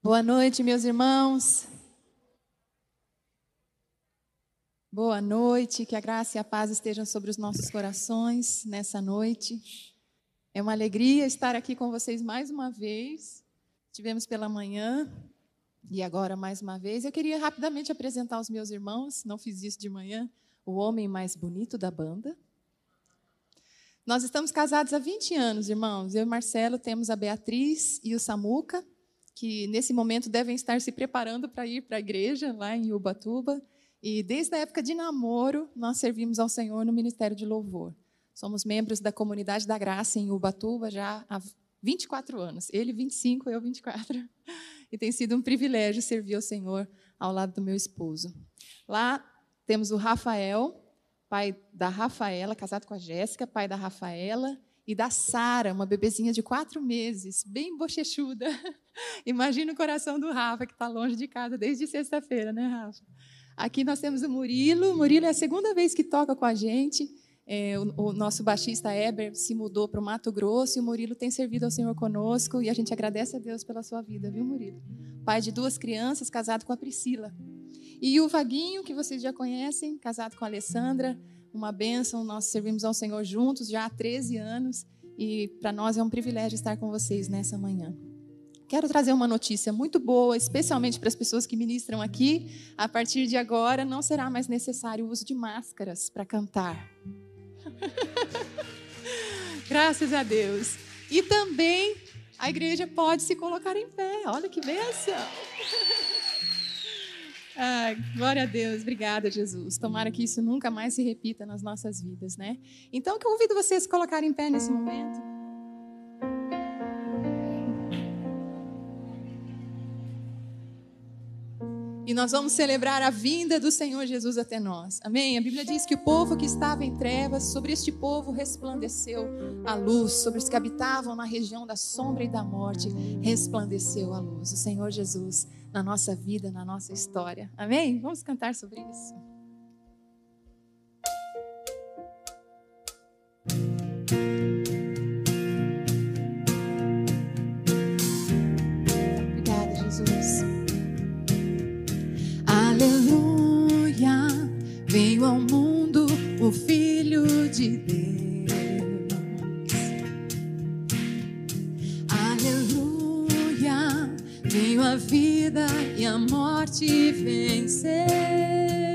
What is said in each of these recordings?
Boa noite, meus irmãos. Boa noite, que a graça e a paz estejam sobre os nossos corações nessa noite. É uma alegria estar aqui com vocês mais uma vez. Tivemos pela manhã e agora mais uma vez. Eu queria rapidamente apresentar os meus irmãos, não fiz isso de manhã, o homem mais bonito da banda. Nós estamos casados há 20 anos, irmãos. Eu e Marcelo temos a Beatriz e o Samuca que nesse momento devem estar se preparando para ir para a igreja lá em Ubatuba. E desde a época de namoro, nós servimos ao Senhor no Ministério de Louvor. Somos membros da Comunidade da Graça em Ubatuba já há 24 anos. Ele 25, eu 24. E tem sido um privilégio servir ao Senhor ao lado do meu esposo. Lá temos o Rafael, pai da Rafaela, casado com a Jéssica, pai da Rafaela, e da Sara, uma bebezinha de quatro meses, bem bochechuda. Imagina o coração do Rafa, que está longe de casa desde sexta-feira, né, Rafa? Aqui nós temos o Murilo. O Murilo é a segunda vez que toca com a gente. É, o, o, nosso baixista Eber se mudou para o Mato Grosso e o Murilo tem servido ao Senhor conosco e a gente agradece a Deus pela sua vida, viu, Murilo? Pai de duas crianças, casado com a Priscila. E o Vaguinho, que vocês já conhecem, casado com a Alessandra uma bênção. Nós servimos ao Senhor juntos já há 13 anos e para nós é um privilégio estar com vocês nessa manhã. Quero trazer uma notícia muito boa, especialmente para as pessoas que ministram aqui. A partir de agora, não será mais necessário o uso de máscaras para cantar. Graças a Deus. E também a igreja pode se colocar em pé. Olha que bênção! Ah, glória a Deus, obrigada, Jesus. Tomara que isso nunca mais se repita nas nossas vidas, né? Então, eu convido vocês a colocarem em pé nesse momento. Nós vamos celebrar a vinda do Senhor Jesus até nós. Amém? A Bíblia diz que o povo que estava em trevas, sobre este povo resplandeceu a luz. Sobre os que habitavam na região da sombra e da morte, resplandeceu a luz. O Senhor Jesus na nossa vida, na nossa história. Amém? Vamos cantar sobre isso. Veio ao mundo o Filho de Deus. Veio a vida e a morte venceu.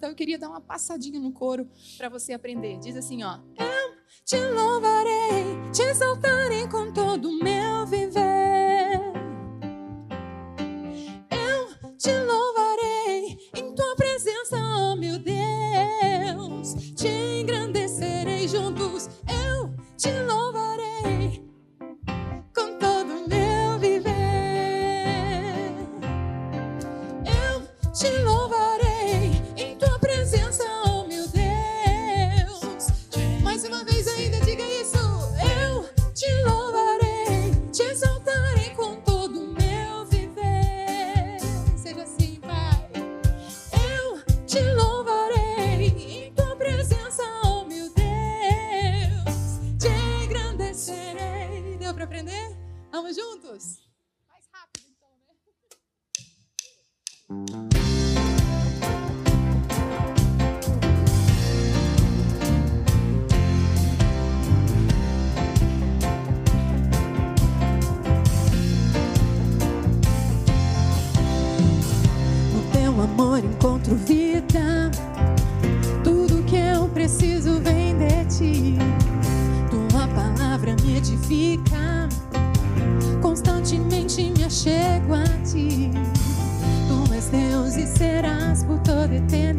então eu queria dar uma passadinha no coro para você aprender. Diz assim, ó: Eu te louvarei, te exaltarei chego a ti. Tu és Deus e serás por toda eternidade.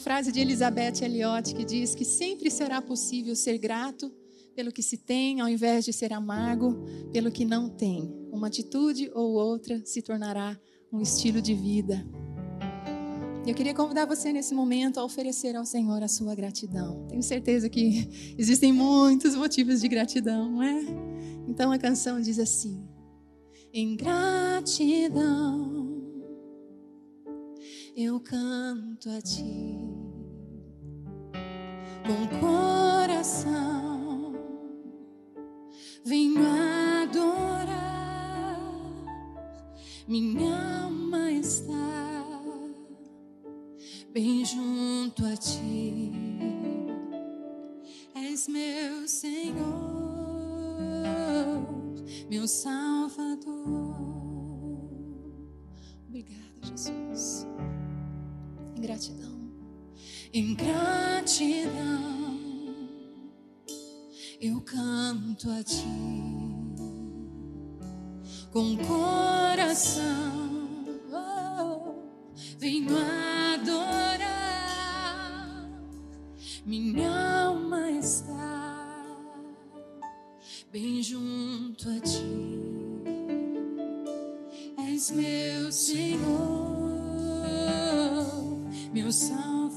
Uma frase de Elizabeth Elliot que diz que sempre será possível ser grato pelo que se tem, ao invés de ser amargo pelo que não tem. Uma atitude ou outra se tornará um estilo de vida. Eu queria convidar você nesse momento a oferecer ao Senhor a sua gratidão. Tenho certeza que existem muitos motivos de gratidão, não é? Então a canção diz assim: Em gratidão eu canto a ti com coração venho adorar minha alma está bem junto a ti. És meu Senhor, meu Salvador. Obrigada, Jesus. Em gratidão, em gratidão, eu canto a ti com coração. Oh, venho adorar, minha alma está bem junto a ti. És meu Senhor, meu Salvador.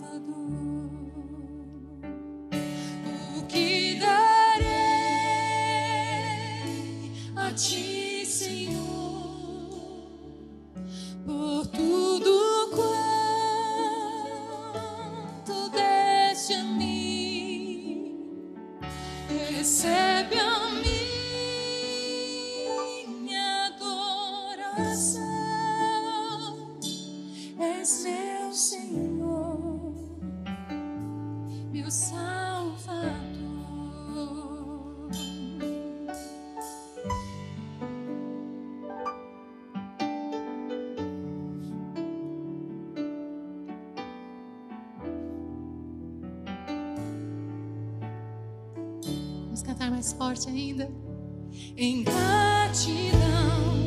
Adoração. És meu Senhor, mais forte ainda. Em gratidão,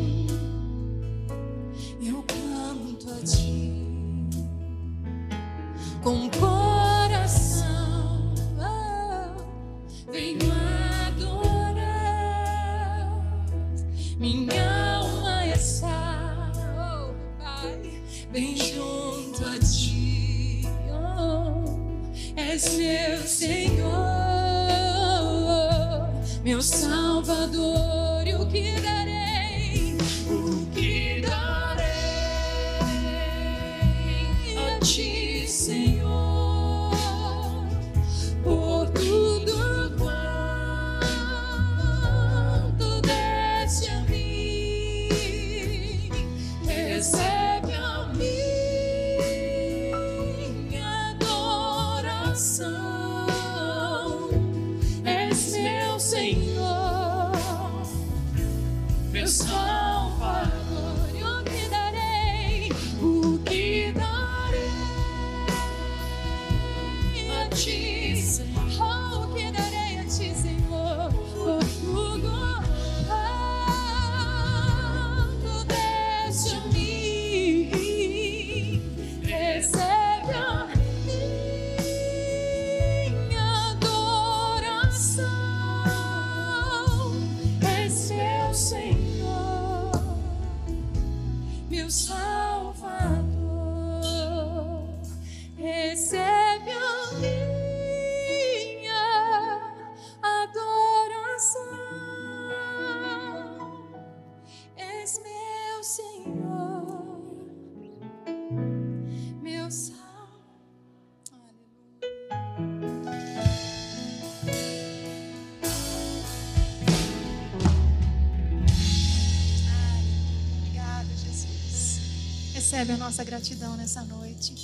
Recebe a nossa gratidão nessa noite.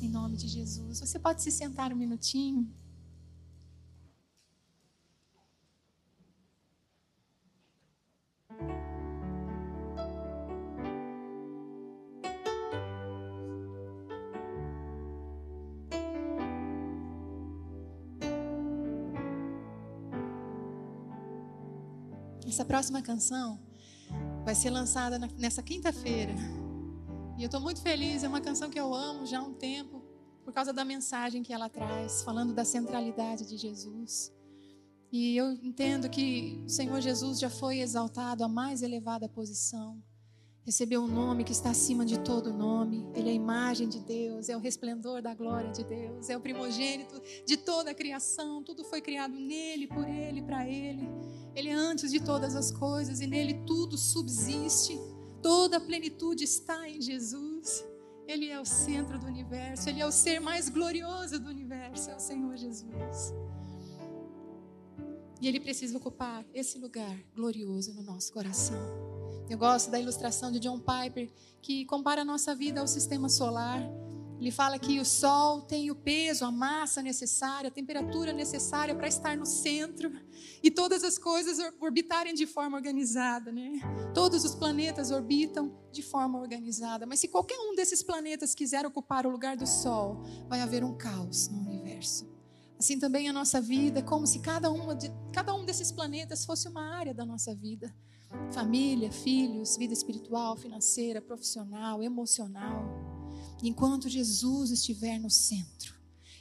Em nome de Jesus. Você pode se sentar um minutinho. Essa próxima canção vai ser lançada nessa quinta-feira. E eu estou muito feliz, é uma canção que eu amo já há um tempo. por causa da mensagem que ela traz, falando da centralidade de Jesus. E eu entendo que o Senhor Jesus já foi exaltado à mais elevada posição. Recebeu um nome que está acima de todo nome. Ele é a imagem de Deus, é o resplendor da glória de Deus, é o primogênito de toda a criação. Tudo foi criado nele, por ele, para ele. Ele é antes de todas as coisas e nele tudo subsiste. Toda a plenitude está em Jesus. Ele é o centro do universo, ele é o ser mais glorioso do universo, é o Senhor Jesus. E ele precisa ocupar esse lugar glorioso no nosso coração. Eu gosto da ilustração de John Piper, que compara a nossa vida ao sistema solar. Ele fala que o Sol tem o peso, a massa necessária, a temperatura necessária para estar no centro e todas as coisas orbitarem de forma organizada, né? Todos os planetas orbitam de forma organizada, mas se qualquer um desses planetas quiser ocupar o lugar do Sol, vai haver um caos no universo. Assim também a nossa vida, como se cada, uma de, cada um desses planetas fosse uma área da nossa vida. Família, filhos, vida espiritual, financeira, profissional, emocional. Enquanto Jesus estiver no centro,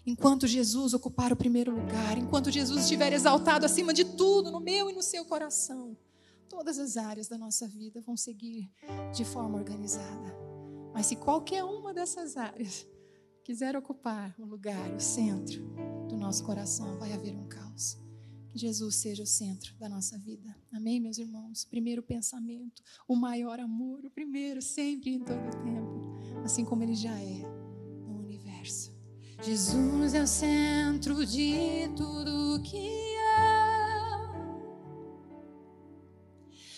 enquanto Jesus ocupar o primeiro lugar, enquanto Jesus estiver exaltado acima de tudo, no meu e no seu coração, todas as áreas da nossa vida vão seguir de forma organizada. Mas se qualquer uma dessas áreas quiser ocupar o lugar, o centro do nosso coração, vai haver um caos. Que Jesus seja o centro da nossa vida. Amém, meus irmãos? Primeiro pensamento, o maior amor, o primeiro, sempre em todo o tempo, assim como ele já é no universo. Jesus é o centro de tudo que há.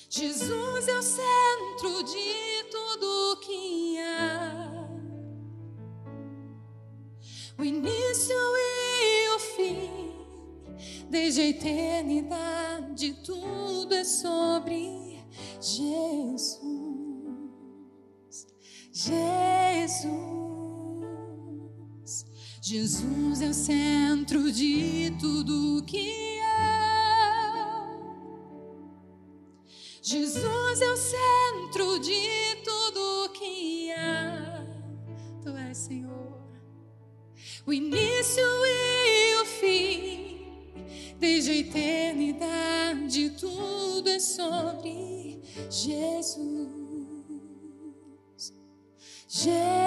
Jesus é o centro de tudo que há o início e o fim, desde a eternidade, tudo é sobre Jesus. Jesus, Jesus é o centro de tudo que há. Jesus é o centro de tudo que há. Tu és Senhor o início e o fim, desde a eternidade, tudo é sobre Jesus. Jesus,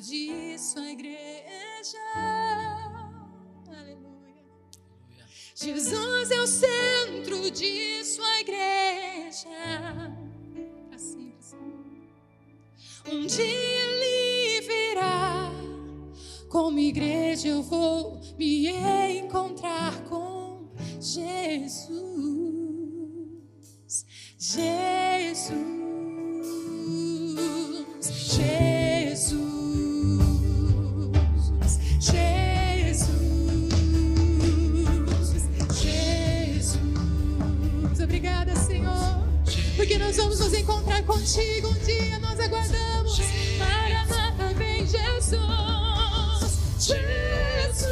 de sua igreja. Aleluia. Jesus é o centro de sua igreja. Sempre, Senhor. Um dia ele virá. Como igreja eu vou me encontrar com. Jesus. Jesus. Vamos nos encontrar contigo um dia. Nós aguardamos. Maranata, vem Jesus. Jesus.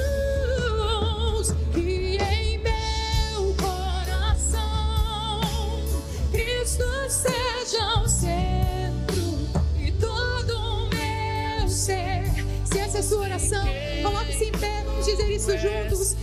Que em meu coração Cristo seja o centro e todo o meu ser. Se essa é a sua oração, coloque-se em pé, vamos dizer isso juntos.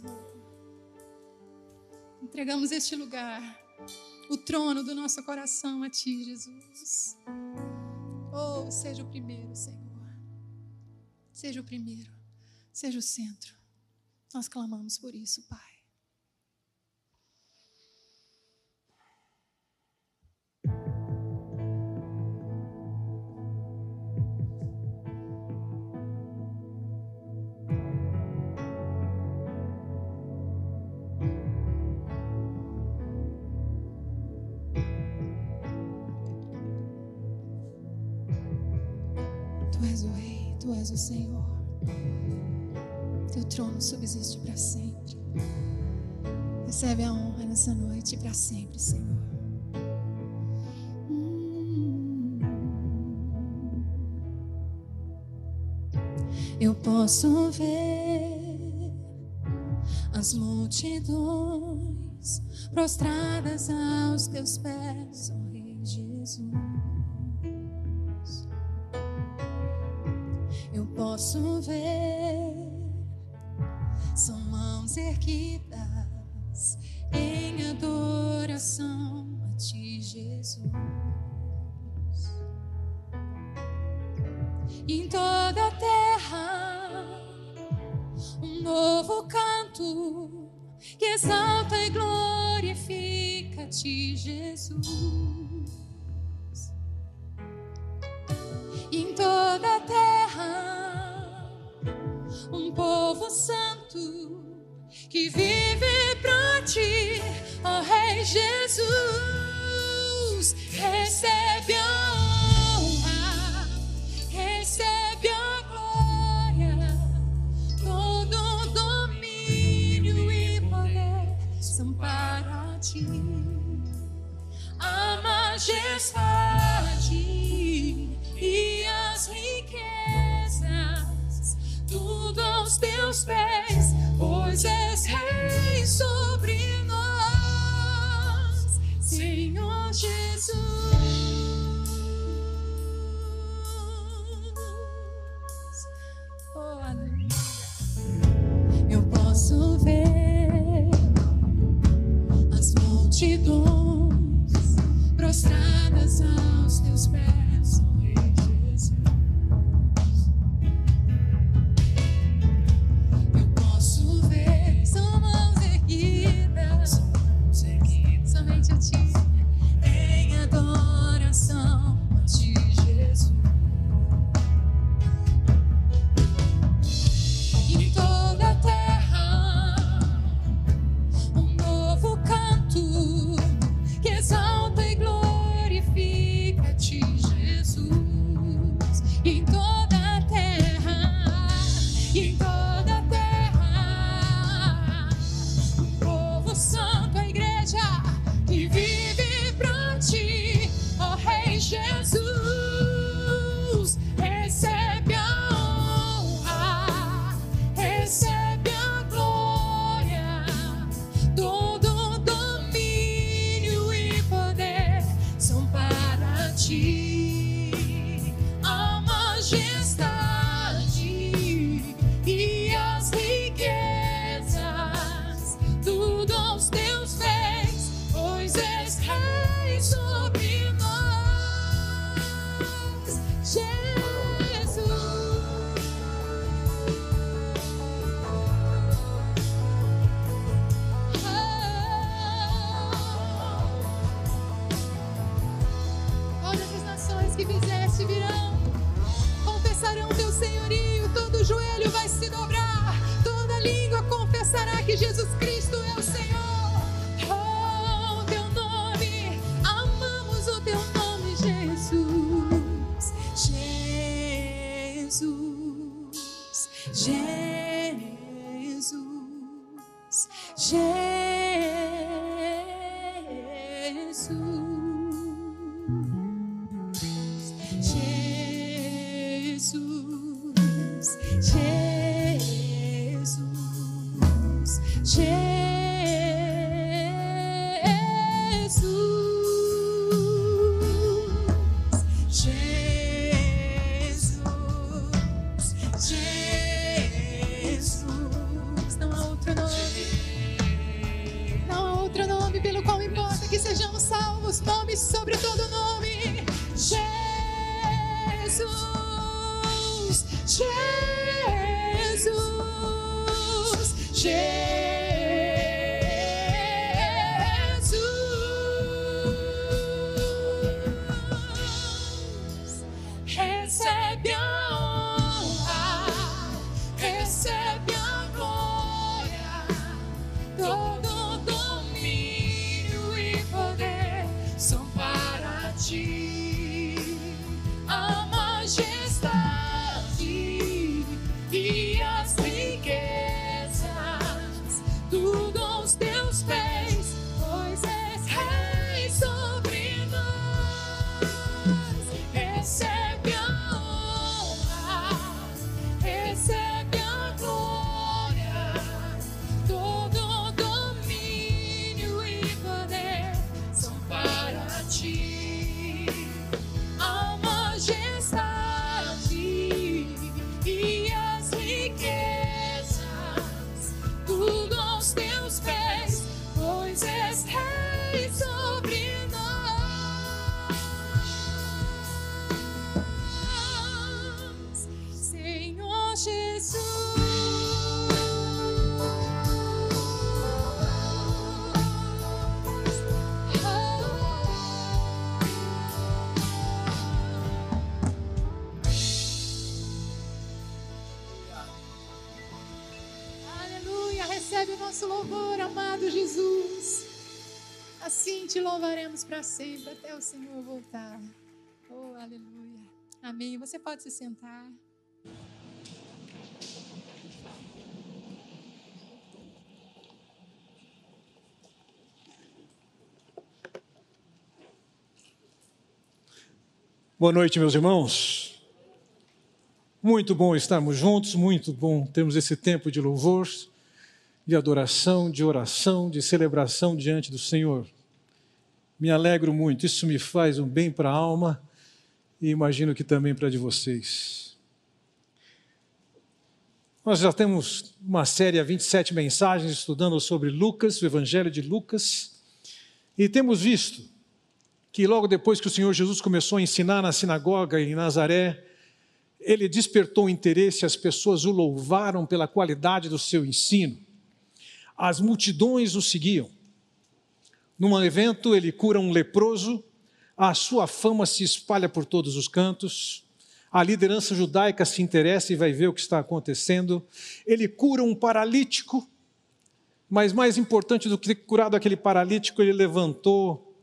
Senhor. Entregamos este lugar, o trono do nosso coração a Ti, Jesus. Oh, seja o primeiro, Senhor. Seja o primeiro, seja o centro. Nós clamamos por isso, Pai. Tu és o Rei, Tu és o Senhor. Teu trono subsiste para sempre. Recebe a honra nessa noite para sempre, Senhor. Eu posso ver as multidões prostradas aos teus pés, ó Rei Jesus. Exalta e glorifica a ti, Jesus. Em toda a terra, um povo santo que vive pra ti, ó Rei Jesus. Teus pés, pois és rei sobre nós, Senhor Jesus. chance. Sempre, até o Senhor voltar. Oh, aleluia. Amém. Você pode se sentar. Boa noite, meus irmãos. Muito bom estarmos juntos, muito bom termos esse tempo de louvor, de adoração, de oração, de celebração diante do Senhor. Me alegro muito, isso me faz um bem para a alma e imagino que também para a de vocês. Nós já temos uma série há 27 mensagens estudando sobre Lucas, o Evangelho de Lucas, e temos visto que logo depois que o Senhor Jesus começou a ensinar na sinagoga em Nazaré, ele despertou interesse, as pessoas o louvaram pela qualidade do seu ensino. As multidões o seguiam. Num evento, ele cura um leproso, a sua fama se espalha por todos os cantos, a liderança judaica se interessa e vai ver o que está acontecendo. Ele cura um paralítico, mas mais importante do que ter curado aquele paralítico, ele levantou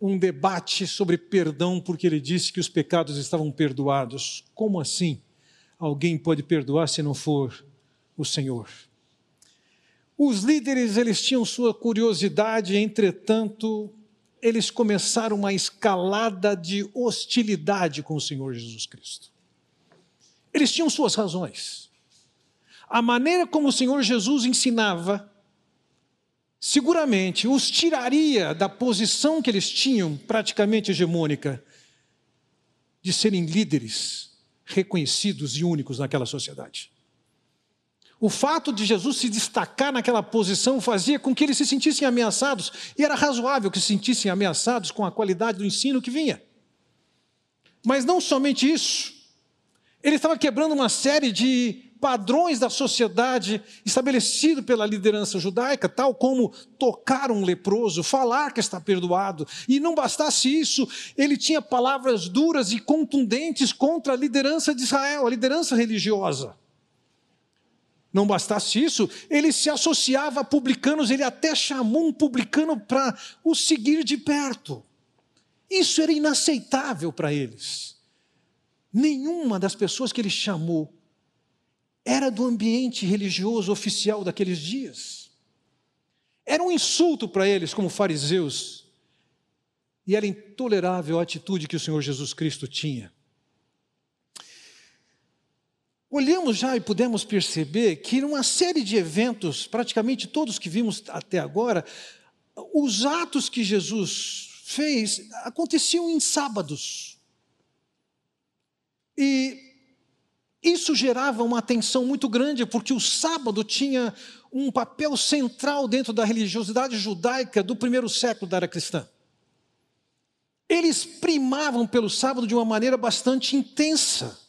um debate sobre perdão, porque ele disse que os pecados estavam perdoados. Como assim? Alguém pode perdoar se não for o Senhor? Os líderes, eles tinham sua curiosidade, entretanto, eles começaram uma escalada de hostilidade com o Senhor Jesus Cristo. Eles tinham suas razões. A maneira como o Senhor Jesus ensinava seguramente os tiraria da posição que eles tinham, praticamente hegemônica, de serem líderes reconhecidos e únicos naquela sociedade. O fato de Jesus se destacar naquela posição fazia com que eles se sentissem ameaçados, e era razoável que se sentissem ameaçados com a qualidade do ensino que vinha. Mas não somente isso, ele estava quebrando uma série de padrões da sociedade estabelecido pela liderança judaica, tal como tocar um leproso, falar que está perdoado. E não bastasse isso, ele tinha palavras duras e contundentes contra a liderança de Israel, a liderança religiosa. Não bastasse isso, ele se associava a publicanos, ele até chamou um publicano para o seguir de perto. Isso era inaceitável para eles. Nenhuma das pessoas que ele chamou era do ambiente religioso oficial daqueles dias. Era um insulto para eles, como fariseus, e era intolerável a atitude que o Senhor Jesus Cristo tinha. Olhamos já e pudemos perceber que, numa série de eventos, praticamente todos que vimos até agora, os atos que Jesus fez aconteciam em sábados. E isso gerava uma atenção muito grande, porque o sábado tinha um papel central dentro da religiosidade judaica do primeiro século da era cristã. Eles primavam pelo sábado de uma maneira bastante intensa.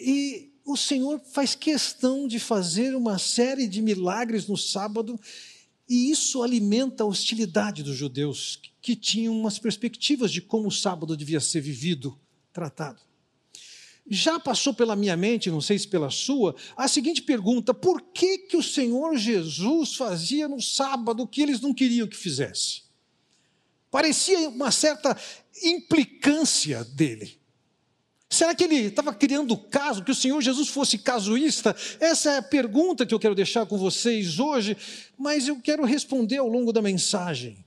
E o Senhor faz questão de fazer uma série de milagres no sábado e isso alimenta a hostilidade dos judeus, que tinham umas perspectivas de como o sábado devia ser vivido, tratado. Já passou pela minha mente, não sei se pela sua, a seguinte pergunta: por que, que o Senhor Jesus fazia no sábado o que eles não queriam que fizesse? Parecia uma certa implicância dele. Será que ele estava criando caso, que o Senhor Jesus fosse casuísta? Essa é a pergunta que eu quero deixar com vocês hoje, mas eu quero responder ao longo da mensagem.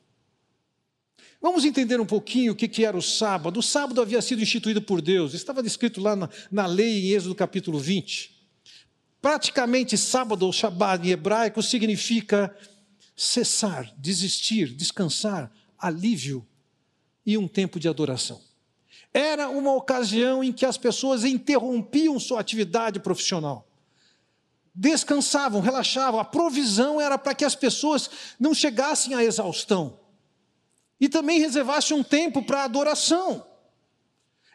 Vamos entender um pouquinho o que era o sábado. O sábado havia sido instituído por Deus, estava descrito lá na, na lei em Êxodo capítulo 20. Praticamente, sábado ou Shabbat em hebraico significa cessar, desistir, descansar, alívio e um tempo de adoração. Era uma ocasião em que as pessoas interrompiam sua atividade profissional. Descansavam, relaxavam. A provisão era para que as pessoas não chegassem à exaustão. E também reservasse um tempo para adoração.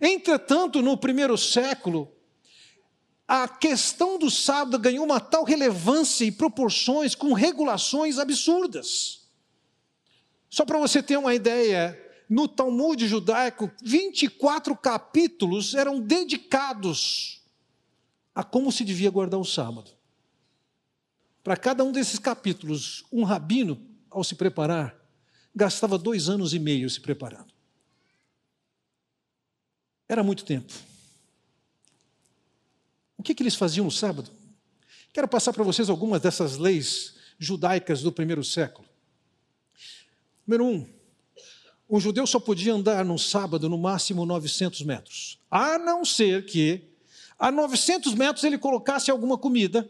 Entretanto, no primeiro século, a questão do sábado ganhou uma tal relevância e proporções com regulações absurdas. Só para você ter uma ideia, no Talmud judaico, 24 capítulos eram dedicados a como se devia guardar o sábado. Para cada um desses capítulos, um rabino, ao se preparar, gastava dois anos e meio se preparando. Era muito tempo. O que, que eles faziam no sábado? Quero passar para vocês algumas dessas leis judaicas do primeiro século. Número um, um judeu só podia andar no sábado no máximo 900 metros, a não ser que a 900 metros ele colocasse alguma comida,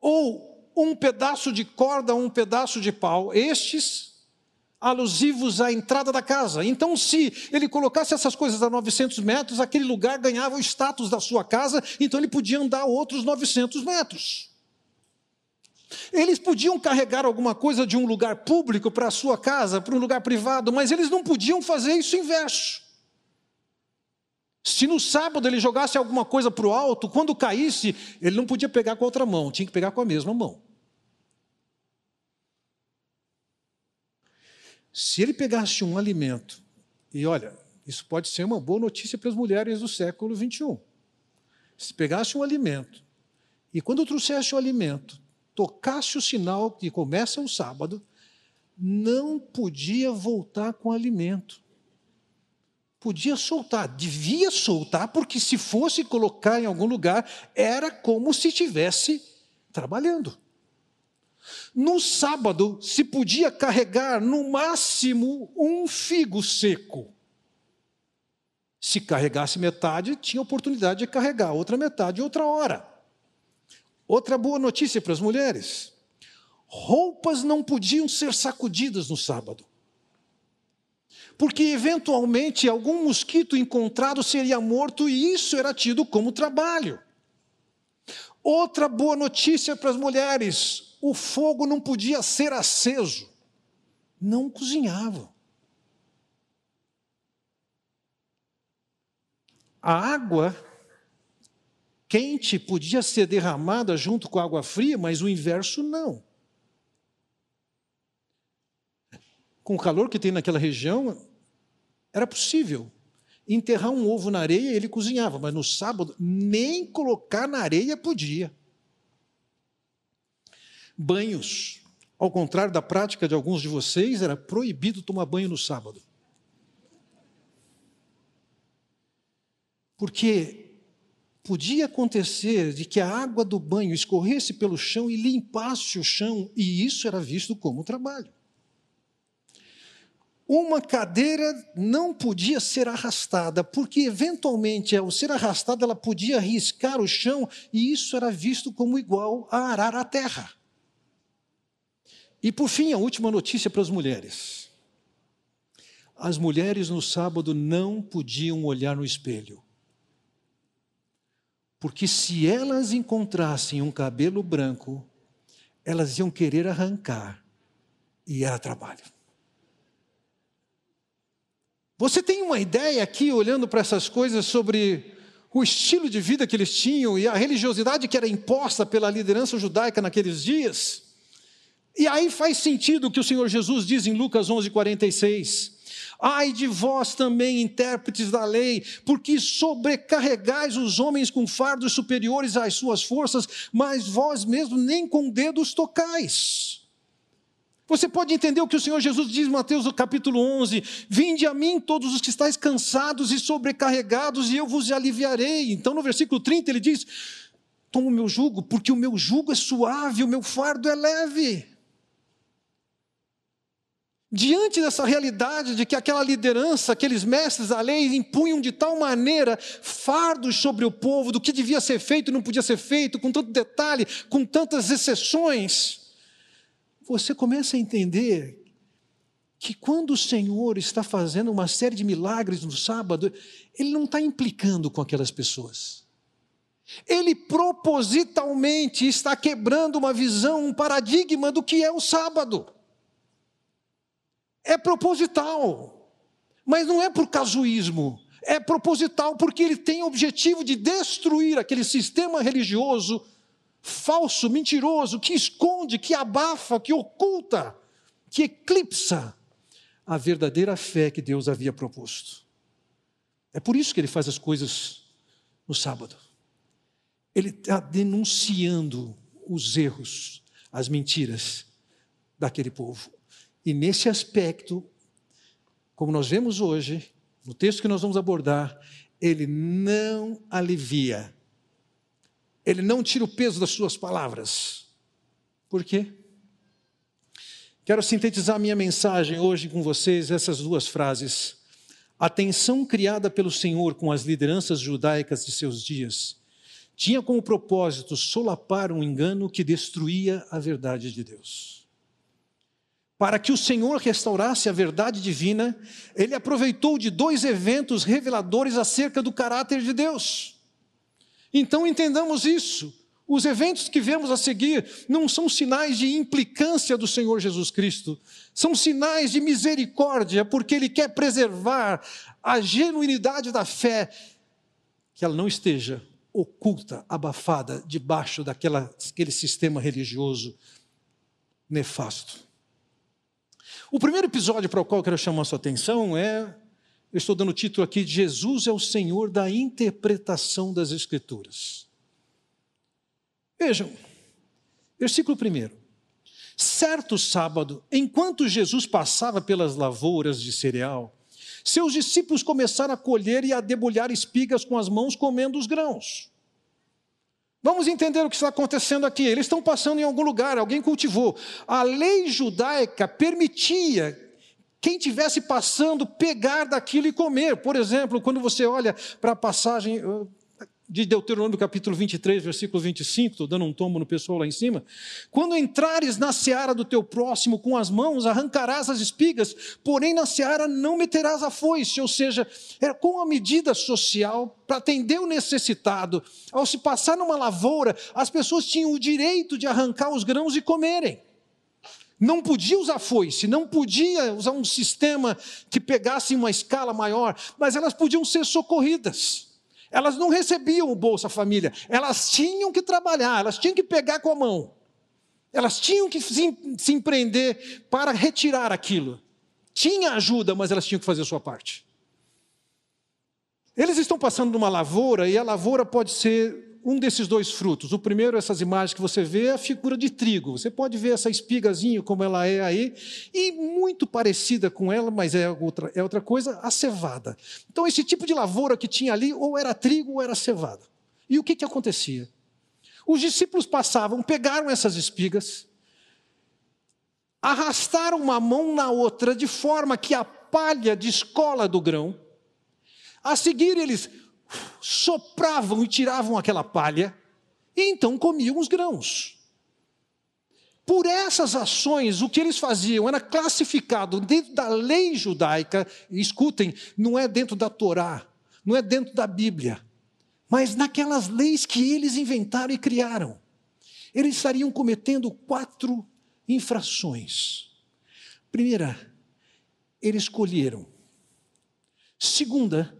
ou um pedaço de corda, um pedaço de pau, estes alusivos à entrada da casa. Então, se ele colocasse essas coisas a 900 metros, aquele lugar ganhava o status da sua casa, então ele podia andar outros 900 metros. Eles podiam carregar alguma coisa de um lugar público para a sua casa, para um lugar privado, mas eles não podiam fazer isso inverso. Se no sábado ele jogasse alguma coisa para o alto, quando caísse, ele não podia pegar com a outra mão, tinha que pegar com a mesma mão. Se ele pegasse um alimento, e olha, isso pode ser uma boa notícia para as mulheres do século 21. Se pegasse um alimento, e quando trouxesse o alimento, tocasse o sinal que começa o sábado, não podia voltar com alimento. Podia soltar, devia soltar, porque se fosse colocar em algum lugar, era como se estivesse trabalhando. No sábado, se podia carregar no máximo um figo seco. Se carregasse metade, tinha oportunidade de carregar outra metade outra hora. Outra boa notícia para as mulheres: roupas não podiam ser sacudidas no sábado. Porque eventualmente algum mosquito encontrado seria morto e isso era tido como trabalho. Outra boa notícia para as mulheres: o fogo não podia ser aceso. Não cozinhavam. A água quente podia ser derramada junto com a água fria, mas o inverso não. Com o calor que tem naquela região, era possível enterrar um ovo na areia, ele cozinhava, mas no sábado nem colocar na areia podia. Banhos. Ao contrário da prática de alguns de vocês, era proibido tomar banho no sábado. Porque podia acontecer de que a água do banho escorresse pelo chão e limpasse o chão, e isso era visto como trabalho. Uma cadeira não podia ser arrastada, porque eventualmente, ao ser arrastada, ela podia riscar o chão, e isso era visto como igual a arar a terra. E por fim, a última notícia para as mulheres. As mulheres no sábado não podiam olhar no espelho. Porque se elas encontrassem um cabelo branco, elas iam querer arrancar e era trabalho. Você tem uma ideia aqui, olhando para essas coisas, sobre o estilo de vida que eles tinham e a religiosidade que era imposta pela liderança judaica naqueles dias? E aí faz sentido o que o Senhor Jesus diz em Lucas 11, 46. Ai de vós também, intérpretes da lei, porque sobrecarregais os homens com fardos superiores às suas forças, mas vós mesmos nem com dedos tocais. Você pode entender o que o Senhor Jesus diz em Mateus capítulo 11: Vinde a mim todos os que estáis cansados e sobrecarregados, e eu vos aliviarei. Então, no versículo 30, ele diz: Toma o meu jugo, porque o meu jugo é suave, o meu fardo é leve. Diante dessa realidade de que aquela liderança, aqueles mestres da lei impunham de tal maneira fardos sobre o povo do que devia ser feito e não podia ser feito, com tanto detalhe, com tantas exceções, você começa a entender que quando o Senhor está fazendo uma série de milagres no sábado, Ele não está implicando com aquelas pessoas. Ele propositalmente está quebrando uma visão, um paradigma do que é o sábado é proposital, mas não é por casuísmo. É proposital porque ele tem o objetivo de destruir aquele sistema religioso falso, mentiroso, que esconde, que abafa, que oculta, que eclipsa a verdadeira fé que Deus havia proposto. É por isso que ele faz as coisas no sábado. Ele está denunciando os erros, as mentiras daquele povo. E nesse aspecto, como nós vemos hoje, no texto que nós vamos abordar, ele não alivia, ele não tira o peso das suas palavras. Por quê? Quero sintetizar minha mensagem hoje com vocês, essas duas frases. A tensão criada pelo Senhor com as lideranças judaicas de seus dias tinha como propósito solapar um engano que destruía a verdade de Deus. Para que o Senhor restaurasse a verdade divina, ele aproveitou de dois eventos reveladores acerca do caráter de Deus. Então entendamos isso. Os eventos que vemos a seguir não são sinais de implicância do Senhor Jesus Cristo, são sinais de misericórdia, porque Ele quer preservar a genuinidade da fé, que ela não esteja oculta, abafada, debaixo daquele sistema religioso nefasto. O primeiro episódio para o qual eu quero chamar a sua atenção é, eu estou dando o título aqui, Jesus é o Senhor da interpretação das Escrituras. Vejam, versículo 1. Certo sábado, enquanto Jesus passava pelas lavouras de cereal, seus discípulos começaram a colher e a debulhar espigas com as mãos, comendo os grãos. Vamos entender o que está acontecendo aqui. Eles estão passando em algum lugar, alguém cultivou. A lei judaica permitia quem tivesse passando pegar daquilo e comer. Por exemplo, quando você olha para a passagem, de Deuteronômio capítulo 23, versículo 25, estou dando um tombo no pessoal lá em cima. Quando entrares na seara do teu próximo com as mãos, arrancarás as espigas, porém na seara não meterás a foice, ou seja, era com a medida social para atender o necessitado. Ao se passar numa lavoura, as pessoas tinham o direito de arrancar os grãos e comerem. Não podia usar foice, não podia usar um sistema que pegasse uma escala maior, mas elas podiam ser socorridas. Elas não recebiam o Bolsa Família, elas tinham que trabalhar, elas tinham que pegar com a mão. Elas tinham que se, empreender para retirar aquilo. Tinha ajuda, mas elas tinham que fazer a sua parte. Eles estão passando numa lavoura e a lavoura pode ser um desses dois frutos. O primeiro, essas imagens que você vê, é a figura de trigo. Você pode ver essa espigazinha como ela é aí, e muito parecida com ela, mas é outra, é outra coisa, a cevada. Então, esse tipo de lavoura que tinha ali, ou era trigo ou era cevada. E o que, que acontecia? Os discípulos passavam, pegaram essas espigas, arrastaram uma mão na outra, de forma que a palha descola do grão. A seguir, eles sopravam e tiravam aquela palha, e então comiam os grãos. Por essas ações, o que eles faziam era classificado dentro da lei judaica, escutem, não é dentro da Torá, não é dentro da Bíblia, mas naquelas leis que eles inventaram e criaram. Eles estariam cometendo quatro infrações. Primeira, eles colheram. Segunda,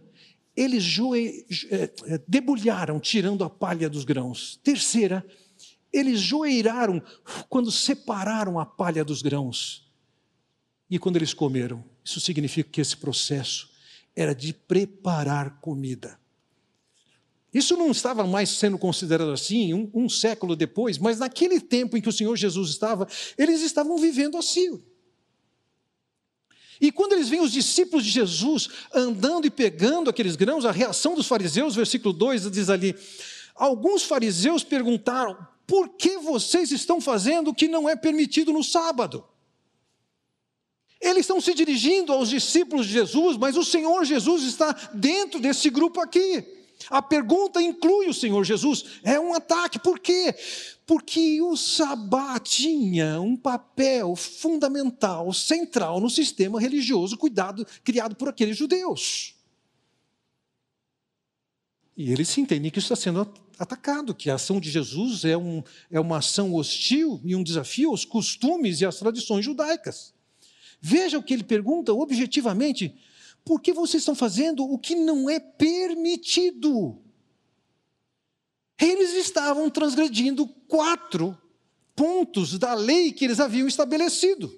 eles é, é, debulharam, tirando a palha dos grãos. Terceira, eles joeiraram quando separaram a palha dos grãos. E quando eles comeram, isso significa que esse processo era de preparar comida. Isso não estava mais sendo considerado assim um, um, século depois, mas naquele tempo em que o Senhor Jesus estava, eles estavam vivendo assim. E quando eles veem os discípulos de Jesus andando e pegando aqueles grãos, a reação dos fariseus, versículo 2 diz ali: alguns fariseus perguntaram, por que vocês estão fazendo o que não é permitido no sábado? Eles estão se dirigindo aos discípulos de Jesus, mas o Senhor Jesus está dentro desse grupo aqui. A pergunta inclui o Senhor Jesus. É um ataque. Por quê? Porque o sabá tinha um papel fundamental, central no sistema religioso cuidado, criado por aqueles judeus. E eles se entendem que isso está sendo atacado, que a ação de Jesus é, um, é uma ação hostil e um desafio aos costumes e às tradições judaicas. Veja o que ele pergunta objetivamente: por que vocês estão fazendo o que não é permitido? Eles estavam transgredindo quatro pontos da lei que eles haviam estabelecido.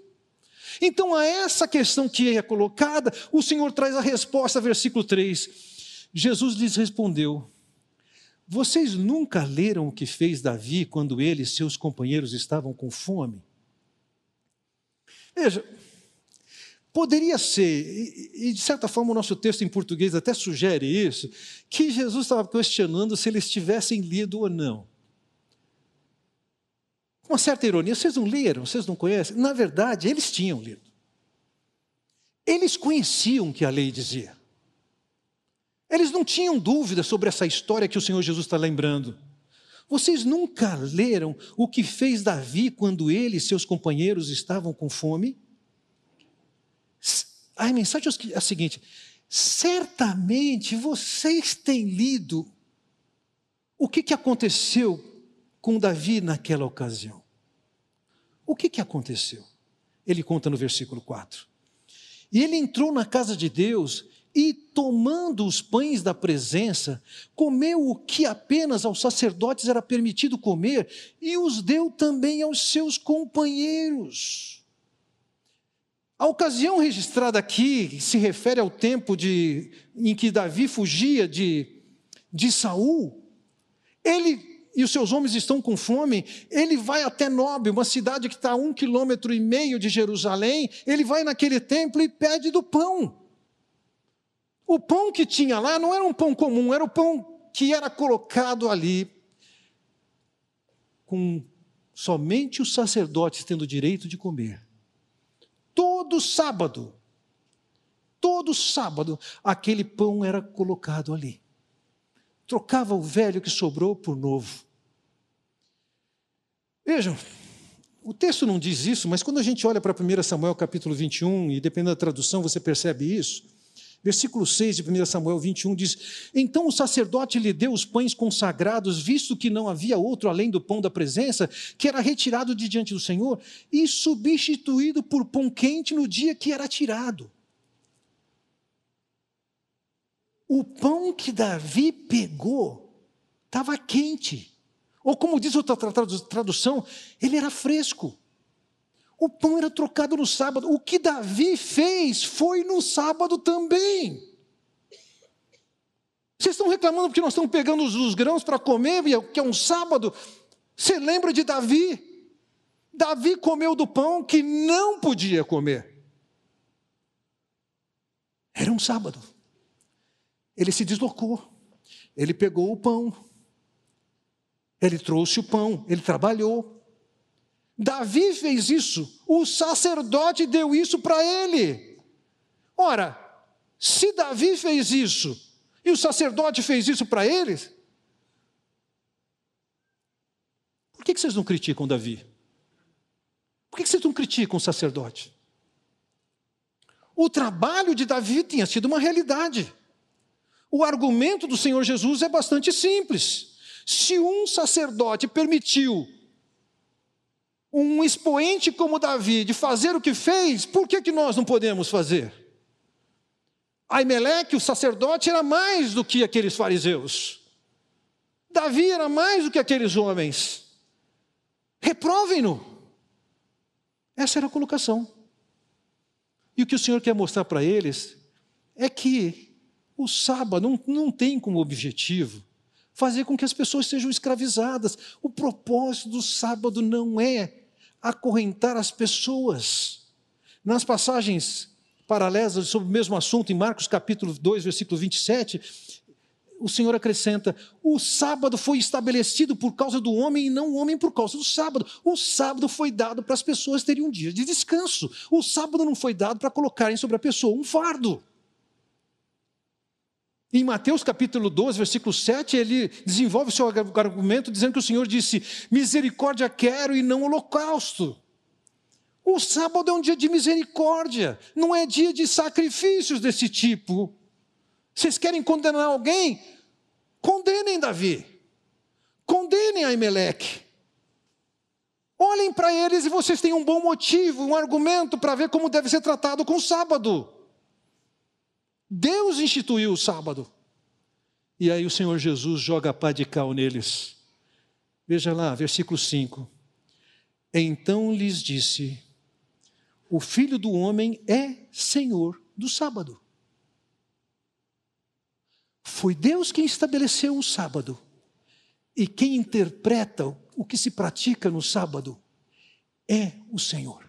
Então, a essa questão que é colocada, o Senhor traz a resposta, versículo 3. Jesus lhes respondeu: Vocês nunca leram o que fez Davi quando ele e seus companheiros estavam com fome? Veja, Poderia ser, e de certa forma o nosso texto em português até sugere isso, que Jesus estava questionando se eles tivessem lido ou não. Com uma certa ironia, vocês não leram, vocês não conhecem? Na verdade, eles tinham lido. Eles conheciam o que a lei dizia. Eles não tinham dúvida sobre essa história que o Senhor Jesus está lembrando. Vocês nunca leram o que fez Davi quando ele e seus companheiros estavam com fome? A mensagem é a seguinte: certamente vocês têm lido o que, que aconteceu com Davi naquela ocasião. O que, que aconteceu? Ele conta no versículo 4. E ele entrou na casa de Deus e, tomando os pães da presença, comeu o que apenas aos sacerdotes era permitido comer e os deu também aos seus companheiros. A ocasião registrada aqui se refere ao tempo de, em que Davi fugia de, de Saul. Ele e os seus homens estão com fome. Ele vai até Nob, uma cidade que está a um quilômetro e meio de Jerusalém. Ele vai naquele templo e pede do pão. O pão que tinha lá não era um pão comum, era o pão que era colocado ali com somente os sacerdotes tendo direito de comer. Todo sábado, todo sábado, aquele pão era colocado ali. Trocava o velho que sobrou por novo. Vejam, o texto não diz isso, mas quando a gente olha para 1 Samuel capítulo 21, e dependendo da tradução você percebe isso, Versículo 6 de 1 Samuel 21 diz: Então o sacerdote lhe deu os pães consagrados, visto que não havia outro além do pão da presença, que era retirado de diante do Senhor, e substituído por pão quente no dia que era tirado. o pão que Davi pegou estava quente. Ou como diz outra tradução, ele era fresco. O pão era trocado no sábado. O que Davi fez foi no sábado também. Vocês estão reclamando porque nós estamos pegando os, grãos para comer, que é um sábado. Você lembra de Davi? Davi comeu do pão que não podia comer. Era um sábado. Ele se deslocou. Ele pegou o pão. Ele trouxe o pão. Ele trabalhou. Davi fez isso. O sacerdote deu isso para ele. Ora, se Davi fez isso e o sacerdote fez isso para eles. Por que vocês não criticam Davi? Por que vocês não criticam o sacerdote? O trabalho de Davi tinha sido uma realidade. O argumento do Senhor Jesus é bastante simples. Se um sacerdote permitiu um expoente como Davi de fazer o que fez, por que, que nós não podemos fazer? Aimeleque, o sacerdote, era mais do que aqueles fariseus. Davi era mais do que aqueles homens. Reprovem-no. Essa era a colocação. E o que o Senhor quer mostrar para eles é que o sábado não, não tem como objetivo fazer com que as pessoas sejam escravizadas. O propósito do sábado não é acorrentar as pessoas. Nas passagens paralelas sobre o mesmo assunto, em Marcos capítulo 2, versículo 27, o Senhor acrescenta: o sábado foi estabelecido por causa do homem e não o homem por causa do sábado. O sábado foi dado para as pessoas terem um dia de descanso. O sábado não foi dado para colocarem sobre a pessoa um fardo. Em Mateus capítulo 12, versículo 7, ele desenvolve seu argumento dizendo que o Senhor disse: Misericórdia quero e não holocausto. O sábado é um dia de misericórdia, não é dia de sacrifícios desse tipo. Vocês querem condenar alguém? Condenem Davi. Condenem Aimeleque. Olhem para eles e vocês têm um bom motivo, um argumento para ver como deve ser tratado com o sábado. Deus instituiu o sábado. E aí o Senhor Jesus joga pá de cal neles. Veja lá, versículo 5. Então lhes disse: o filho do homem é senhor do sábado. Foi Deus quem estabeleceu o sábado. E quem interpreta o que se pratica no sábado é o Senhor.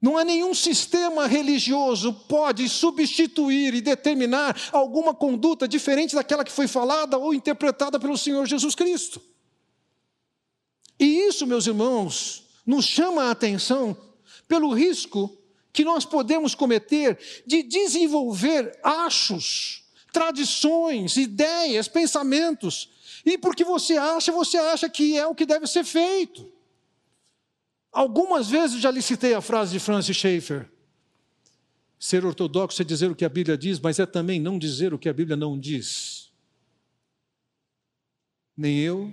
Não há nenhum sistema religioso pode substituir e determinar alguma conduta diferente daquela que foi falada ou interpretada pelo Senhor Jesus Cristo. E isso, meus irmãos, nos chama a atenção pelo risco que nós podemos cometer de desenvolver achos, tradições, ideias, pensamentos, e porque você acha, você acha que é o que deve ser feito. Algumas vezes já lhe citei a frase de Francis Schaeffer. Ser ortodoxo é dizer o que a Bíblia diz, mas é também não dizer o que a Bíblia não diz. Nem eu,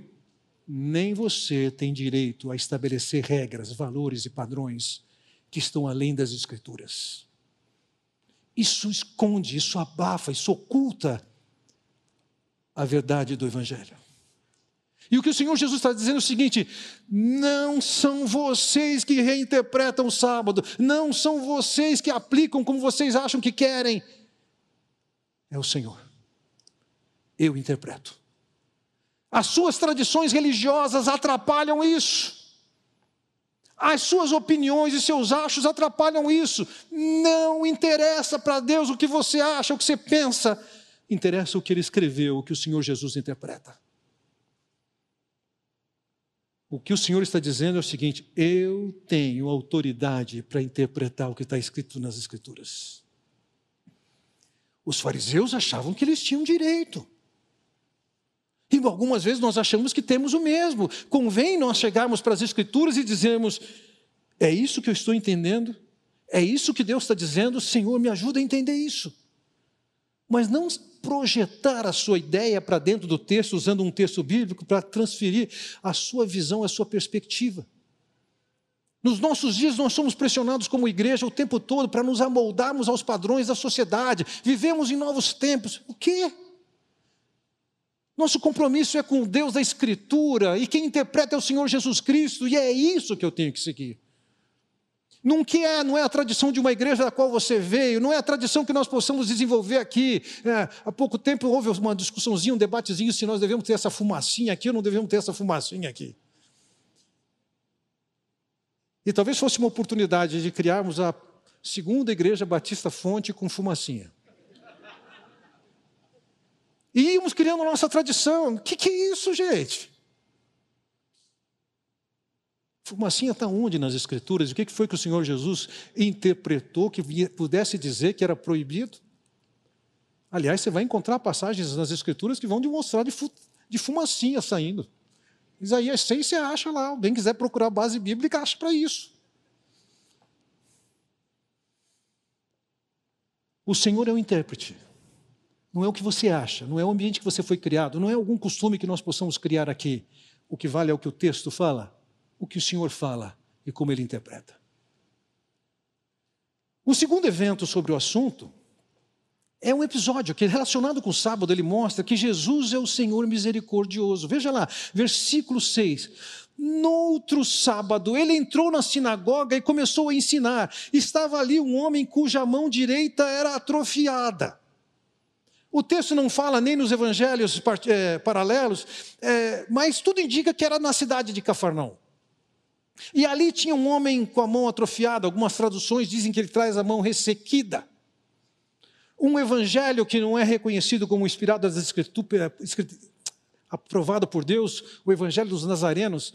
nem você tem direito a estabelecer regras, valores e padrões que estão além das Escrituras. Isso esconde, isso abafa, isso oculta a verdade do Evangelho. E o que o Senhor Jesus está dizendo é o seguinte: não são vocês que reinterpretam o sábado, não são vocês que aplicam como vocês acham que querem, é o Senhor. Eu interpreto. As suas tradições religiosas atrapalham isso. As suas opiniões e seus achos atrapalham isso. Não interessa para Deus o que você acha, o que você pensa. Interessa o que ele escreveu, o que o Senhor Jesus interpreta. O que o Senhor está dizendo é o seguinte: eu tenho autoridade para interpretar o que está escrito nas Escrituras. Os fariseus achavam que eles tinham direito. E algumas vezes nós achamos que temos o mesmo. Convém nós chegarmos para as Escrituras e dizermos: é isso que eu estou entendendo? É isso que Deus está dizendo? Senhor, me ajuda a entender isso. Mas não projetar a sua ideia para dentro do texto, usando um texto bíblico, para transferir a sua visão, a sua perspectiva. Nos nossos dias, nós somos pressionados como igreja o tempo todo para nos amoldarmos aos padrões da sociedade. Vivemos em novos tempos. O quê? Nosso compromisso é com o Deus da Escritura, e quem interpreta é o Senhor Jesus Cristo, e é isso que eu tenho que seguir. Não, que é, não é a tradição de uma igreja da qual você veio, não é a tradição que nós possamos desenvolver aqui. É, há pouco tempo houve uma discussãozinha, um debatezinho se nós devemos ter essa fumacinha aqui ou não devemos ter essa fumacinha aqui. E talvez fosse uma oportunidade de criarmos a segunda igreja Batista Fonte com fumacinha. E íamos criando nossa tradição. O que, que é isso, gente? Fumacinha está onde nas Escrituras? O que foi que o Senhor Jesus interpretou que pudesse dizer que era proibido? Aliás, você vai encontrar passagens nas Escrituras que vão demonstrar de fumacinha saindo. Isaías 6 você acha lá. Alguém quiser procurar base bíblica, acha para isso. O Senhor é o intérprete. Não é o que você acha, não é o ambiente que você foi criado, não é algum costume que nós possamos criar aqui. O que vale é o que o texto fala, o que o Senhor fala e como ele interpreta. O segundo evento sobre o assunto é um episódio que, relacionado com o sábado, ele mostra que Jesus é o Senhor misericordioso. Veja lá, versículo 6. Noutro sábado, ele entrou na sinagoga e começou a ensinar. Estava ali um homem cuja mão direita era atrofiada. O texto não fala nem nos evangelhos é, paralelos, é, mas tudo indica que era na cidade de Cafarnaum. E ali tinha um homem com a mão atrofiada, algumas traduções dizem que ele traz a mão ressequida. Um evangelho que não é reconhecido como inspirado das escrituras, aprovado por Deus, o evangelho dos nazarenos,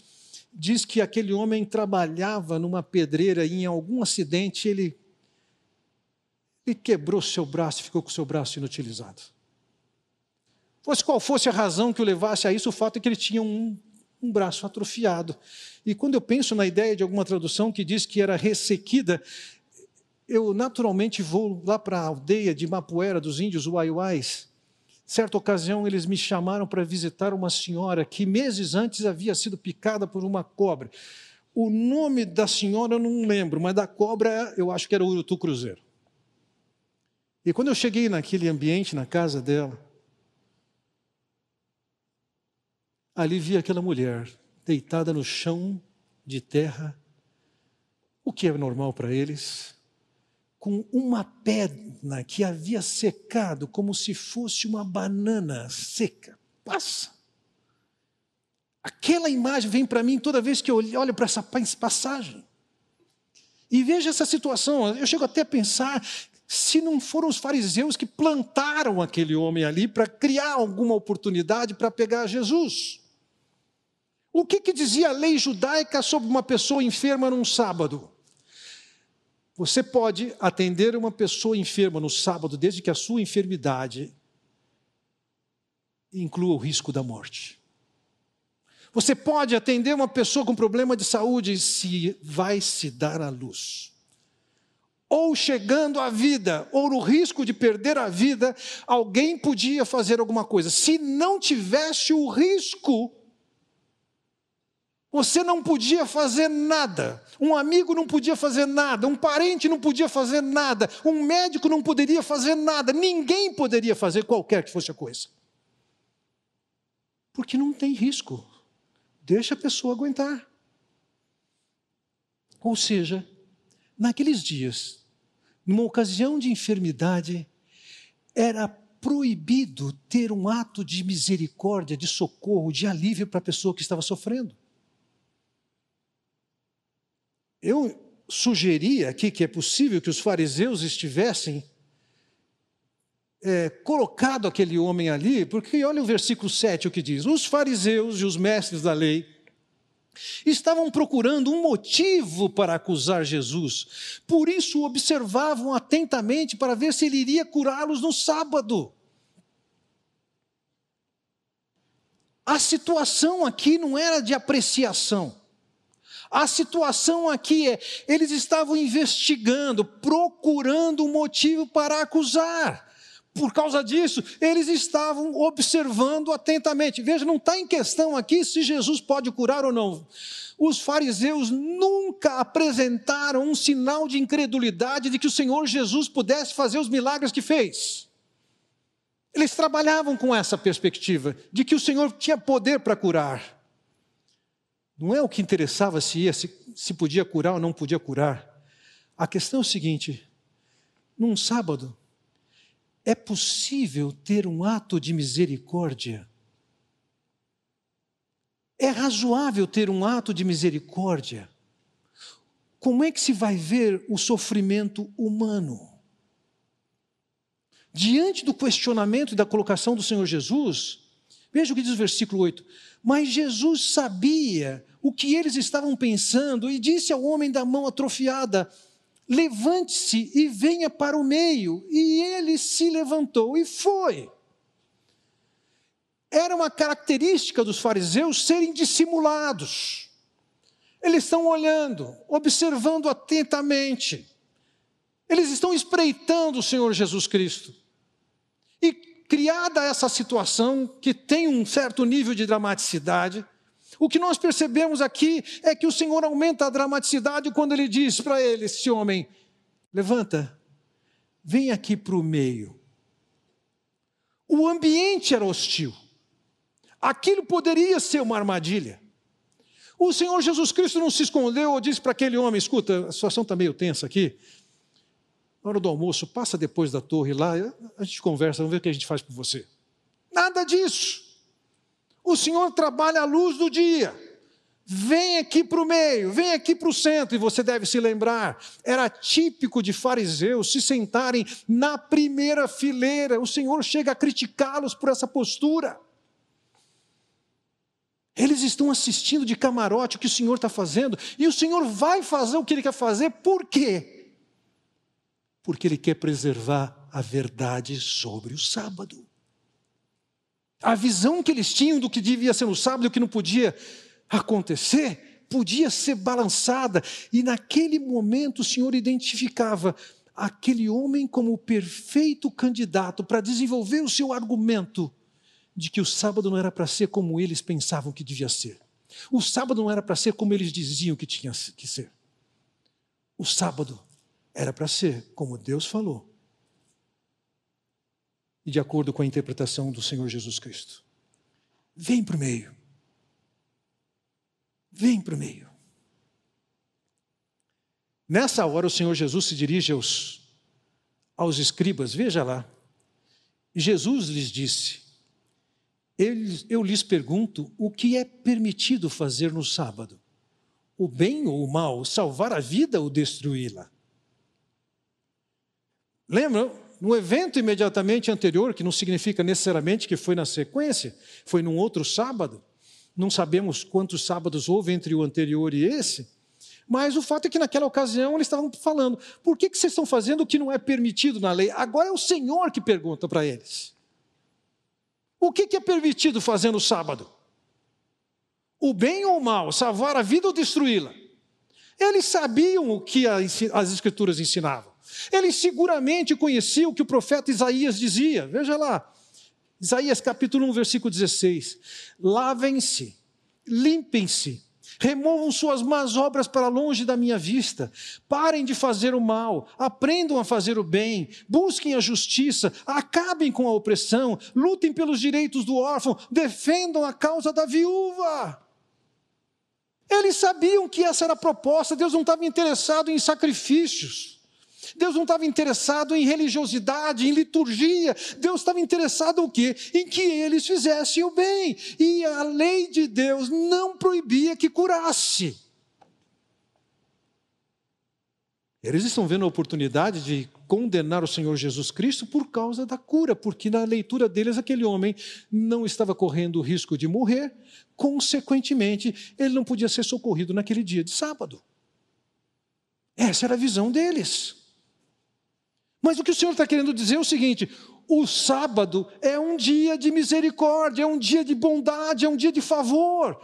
diz que aquele homem trabalhava numa pedreira e em algum acidente ele, ele quebrou seu braço ficou com seu braço inutilizado. Fosse qual fosse a razão que o levasse a isso, o fato é que ele tinha um, um braço atrofiado. E quando eu penso na ideia de alguma tradução que diz que era ressequida, eu naturalmente vou lá para a aldeia de Mapuera dos índios Uaiuais. Certa ocasião, eles me chamaram para visitar uma senhora que meses antes havia sido picada por uma cobra. O nome da senhora eu não lembro, mas da cobra eu acho que era Urutu Cruzeiro. E quando eu cheguei naquele ambiente, na casa dela, ali vi aquela mulher deitada no chão de terra, o que é normal para eles, com uma pedra que havia secado como se fosse uma banana seca. Passa. Aquela imagem vem para mim toda vez que eu olho para essa passagem. E veja essa situação, eu chego até a pensar se não foram os fariseus que plantaram aquele homem ali para criar alguma oportunidade para pegar Jesus. O que, que dizia a lei judaica sobre uma pessoa enferma num sábado? Você pode atender uma pessoa enferma no sábado, desde que a sua enfermidade inclua o risco da morte. Você pode atender uma pessoa com problema de saúde se vai se dar à luz. Ou chegando à vida, ou no risco de perder a vida, alguém podia fazer alguma coisa. Se não tivesse o risco, você não podia fazer nada. Um amigo não podia fazer nada. Um parente não podia fazer nada. Um médico não poderia fazer nada. Ninguém poderia fazer qualquer que fosse a coisa. Porque não tem risco. Deixa a pessoa aguentar. Ou seja, naqueles dias, numa ocasião de enfermidade, era proibido ter um ato de misericórdia, de socorro, de alívio para a pessoa que estava sofrendo. Eu sugeri aqui que é possível que os fariseus estivessem é, colocado aquele homem ali, porque olha o versículo 7 o que diz: os fariseus e os mestres da lei estavam procurando um motivo para acusar Jesus, por isso observavam atentamente para ver se ele iria curá-los no sábado. A situação aqui não era de apreciação. A situação aqui é: eles estavam investigando, procurando um motivo para acusar. Por causa disso, eles estavam observando atentamente. Veja, não está em questão aqui se Jesus pode curar ou não. Os fariseus nunca apresentaram um sinal de incredulidade de que o Senhor Jesus pudesse fazer os milagres que fez. Eles trabalhavam com essa perspectiva de que o Senhor tinha poder para curar. Não é o que interessava se ia, se, se podia curar ou não podia curar. A questão é o seguinte: num sábado, é possível ter um ato de misericórdia? É razoável ter um ato de misericórdia? Como é que se vai ver o sofrimento humano? Diante do questionamento e da colocação do Senhor Jesus, veja o que diz o versículo 8: Mas Jesus sabia o que eles estavam pensando e disse ao homem da mão atrofiada: Levante-se e venha para o meio. E ele se levantou e foi. Era uma característica dos fariseus serem dissimulados. Eles estão olhando, observando atentamente. Eles estão espreitando o Senhor Jesus Cristo. E criada essa situação, que tem um certo nível de dramaticidade, o que nós percebemos aqui é que o Senhor aumenta a dramaticidade quando ele diz para ele, esse homem: levanta, vem aqui para o meio. O ambiente era hostil. Aquilo poderia ser uma armadilha. O Senhor Jesus Cristo não se escondeu ou disse para aquele homem: escuta, a situação está meio tensa aqui. Na hora do almoço, passa depois da torre lá, a gente conversa, vamos ver o que a gente faz por você. Nada disso. O Senhor trabalha à luz do dia. Vem aqui para o meio, vem aqui para o centro, e você deve se lembrar, era típico de fariseus se sentarem na primeira fileira. O Senhor chega a criticá-los por essa postura. Eles estão assistindo de camarote o que o Senhor está fazendo, e o Senhor vai fazer o que Ele quer fazer, por quê? Porque Ele quer preservar a verdade sobre o sábado. A visão que eles tinham do que devia ser no sábado e o que não podia acontecer, podia ser balançada. E naquele momento o Senhor identificava aquele homem como o perfeito candidato para desenvolver o seu argumento de que o sábado não era para ser como eles pensavam que devia ser. O sábado não era para ser como eles diziam que tinha que ser. O sábado era para ser como Deus falou e de acordo com a interpretação do Senhor Jesus Cristo. Vem para o meio. Vem para o meio. Nessa hora, o Senhor Jesus se dirige aos, aos escribas, veja lá. Jesus lhes disse: Eu lhes pergunto o que é permitido fazer no sábado: o bem ou o mal, salvar a vida ou destruí-la? Lembram? no evento imediatamente anterior, que não significa necessariamente que foi na sequência, foi num outro sábado, não sabemos quantos sábados houve entre o anterior e esse, mas o fato é que naquela ocasião eles estavam falando: por que, que vocês estão fazendo o que não é permitido na lei? Agora é o Senhor que pergunta para eles: o que, que é permitido fazer no sábado? O bem ou o mal, salvar a vida ou destruí-la? Eles sabiam o que as Escrituras ensinavam. Eles seguramente conheciam o que o profeta Isaías dizia. Veja lá, Isaías capítulo 1, versículo 16: Lavem-se, limpem-se, removam suas más obras para longe da minha vista, parem de fazer o mal, aprendam a fazer o bem, busquem a justiça, acabem com a opressão, lutem pelos direitos do órfão, defendam a causa da viúva. Eles sabiam que essa era a proposta, Deus não estava interessado em sacrifícios. Deus não estava interessado em religiosidade, em liturgia. Deus estava interessado em quê? Em que eles fizessem o bem. E a lei de Deus não proibia que curasse. Eles estão vendo a oportunidade de condenar o Senhor Jesus Cristo por causa da cura, porque na leitura deles aquele homem não estava correndo o risco de morrer, consequentemente, ele não podia ser socorrido naquele dia de sábado. Essa era a visão deles. Mas o que o Senhor está querendo dizer é o seguinte: o sábado é um dia de misericórdia, é um dia de bondade, é um dia de favor.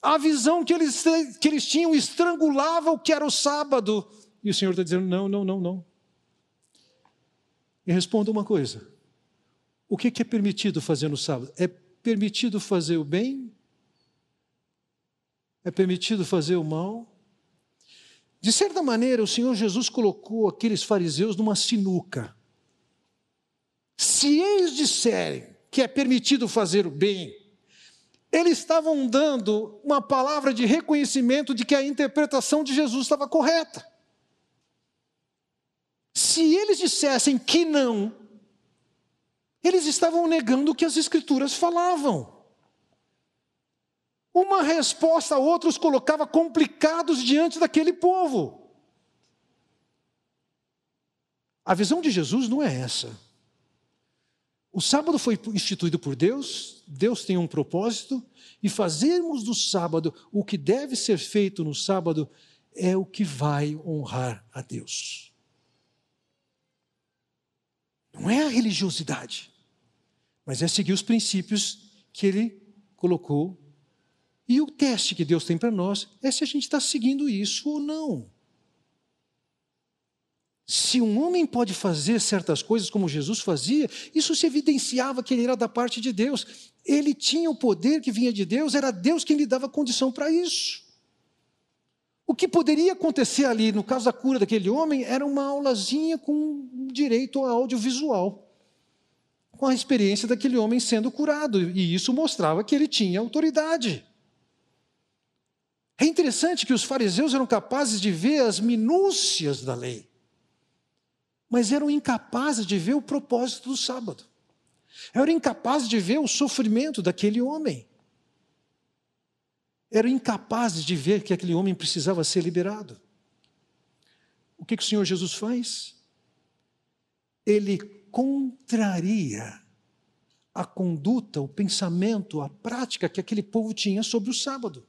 A visão que eles, que eles tinham estrangulava o que era o sábado. E o Senhor está dizendo: não, não, não, não. E responda uma coisa: O que é permitido fazer no sábado? É permitido fazer o bem? É permitido fazer o mal? De certa maneira, o Senhor Jesus colocou aqueles fariseus numa sinuca. Se eles disserem que é permitido fazer o bem, eles estavam dando uma palavra de reconhecimento de que a interpretação de Jesus estava correta. Se eles dissessem que não, eles estavam negando o que as Escrituras falavam. Uma resposta a outra os colocava complicados diante daquele povo. A visão de Jesus não é essa. O sábado foi instituído por Deus, Deus tem um propósito, e fazermos do sábado o que deve ser feito no sábado é o que vai honrar a Deus. Não é a religiosidade, mas é seguir os princípios que Ele colocou e o teste que Deus tem para nós é se a gente está seguindo isso ou não. Se um homem pode fazer certas coisas como Jesus fazia, isso se evidenciava que ele era da parte de Deus. Ele tinha o poder que vinha de Deus, era Deus quem lhe dava condição para isso. O que poderia acontecer ali, no caso da cura daquele homem, era uma aulazinha com direito ao audiovisual, com a experiência daquele homem sendo curado, e isso mostrava que ele tinha autoridade. É interessante que os fariseus eram capazes de ver as minúcias da lei, mas eram incapazes de ver o propósito do sábado. Eram incapazes de ver o sofrimento daquele homem. Eram incapazes de ver que aquele homem precisava ser liberado. O que, que o Senhor Jesus faz? Ele contraria a conduta, o pensamento, a prática que aquele povo tinha sobre o sábado.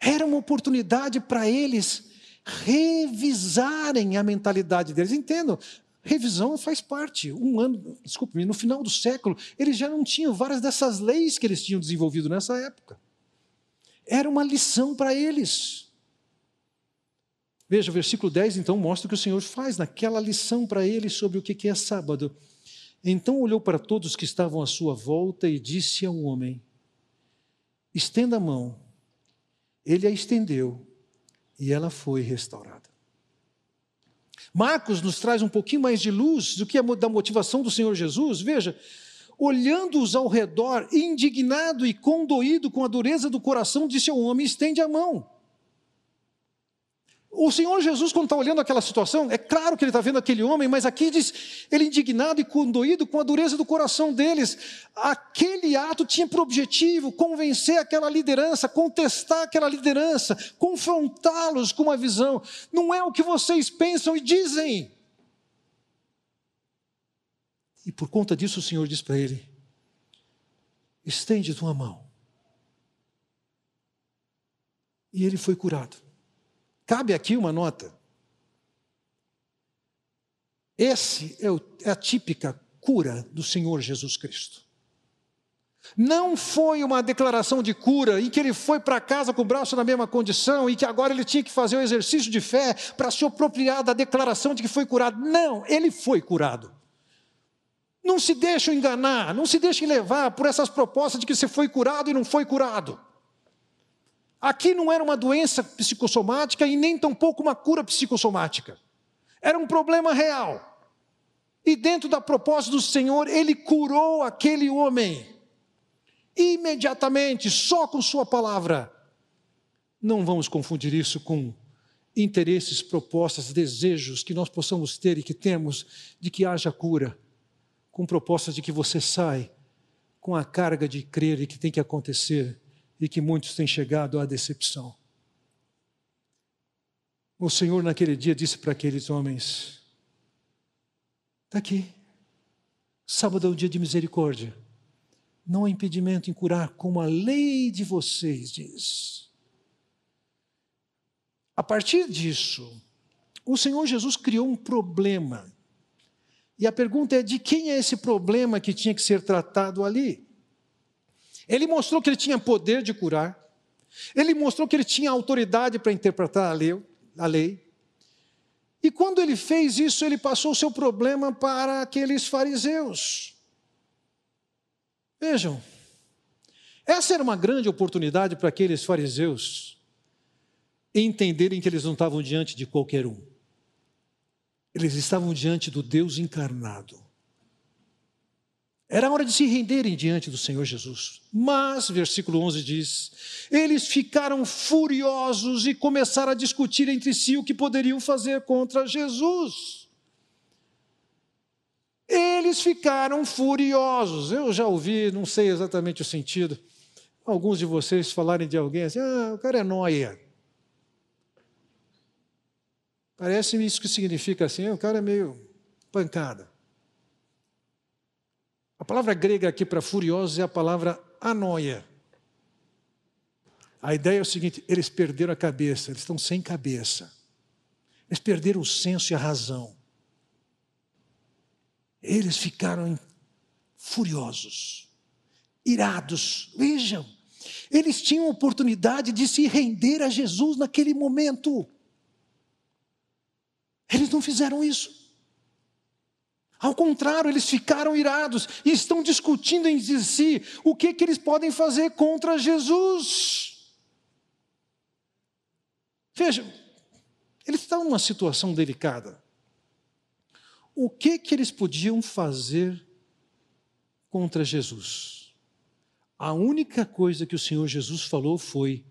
Era uma oportunidade para eles revisarem a mentalidade deles. Entendam, revisão faz parte. Um ano, desculpe-me, no final do século, eles já não tinham várias dessas leis que eles tinham desenvolvido nessa época. Era uma lição para eles. Veja, o versículo 10 então mostra o que o Senhor faz naquela lição para eles sobre o que é sábado. Então olhou para todos que estavam à sua volta e disse ao homem: Estenda a mão. Ele a estendeu e ela foi restaurada. Marcos nos traz um pouquinho mais de luz do que a da motivação do Senhor Jesus. Veja, olhando-os ao redor, indignado e condoído com a dureza do coração, disse ao homem: estende a mão. O Senhor Jesus, quando está olhando aquela situação, é claro que ele está vendo aquele homem, mas aqui diz, ele indignado e condoído com a dureza do coração deles. Aquele ato tinha por objetivo convencer aquela liderança, contestar aquela liderança, confrontá-los com uma visão. Não é o que vocês pensam e dizem. E por conta disso o Senhor diz para ele: estende tua mão. E ele foi curado. Cabe aqui uma nota. Esse é, o, é a típica cura do Senhor Jesus Cristo. Não foi uma declaração de cura em que ele foi para casa com o braço na mesma condição e que agora ele tinha que fazer o exercício de fé para se apropriar da declaração de que foi curado. Não, ele foi curado. Não se deixe enganar, não se deixe levar por essas propostas de que você foi curado e não foi curado. Aqui não era uma doença psicossomática e nem tampouco uma cura psicossomática. Era um problema real. E dentro da proposta do Senhor, ele curou aquele homem. Imediatamente, só com Sua palavra. Não vamos confundir isso com interesses, propostas, desejos que nós possamos ter e que temos de que haja cura, com propostas de que você sai com a carga de crer e que tem que acontecer e que muitos têm chegado à decepção. O Senhor, naquele dia, disse para aqueles homens: Está aqui, sábado é o dia de misericórdia. Não há impedimento em curar, como a lei de vocês diz. A partir disso, o Senhor Jesus criou um problema. E a pergunta é: de quem é esse problema que tinha que ser tratado ali? Ele mostrou que ele tinha poder de curar. Ele mostrou que ele tinha autoridade para interpretar a lei, a lei. E quando ele fez isso, ele passou o seu problema para aqueles fariseus. Vejam, essa era uma grande oportunidade para aqueles fariseus entenderem que eles não estavam diante de qualquer um. Eles estavam diante do Deus encarnado. Era hora de se renderem diante do Senhor Jesus. Mas, versículo 11 diz: eles ficaram furiosos e começaram a discutir entre si o que poderiam fazer contra Jesus. Eles ficaram furiosos. Eu já ouvi, não sei exatamente o sentido, alguns de vocês falarem de alguém assim: ah, o cara é noia. Parece-me isso que significa assim: o cara é meio pancada. A palavra grega aqui para furiosos é a palavra anoia. A ideia é o seguinte: eles perderam a cabeça, eles estão sem cabeça. Eles perderam o senso e a razão. Eles ficaram furiosos, irados. Vejam, eles tinham oportunidade de se render a Jesus naquele momento. Eles não fizeram isso. Ao contrário, eles ficaram irados e estão discutindo entre si o que, que eles podem fazer contra Jesus. Veja, eles estão numa situação delicada. O que, que eles podiam fazer contra Jesus? A única coisa que o Senhor Jesus falou foi: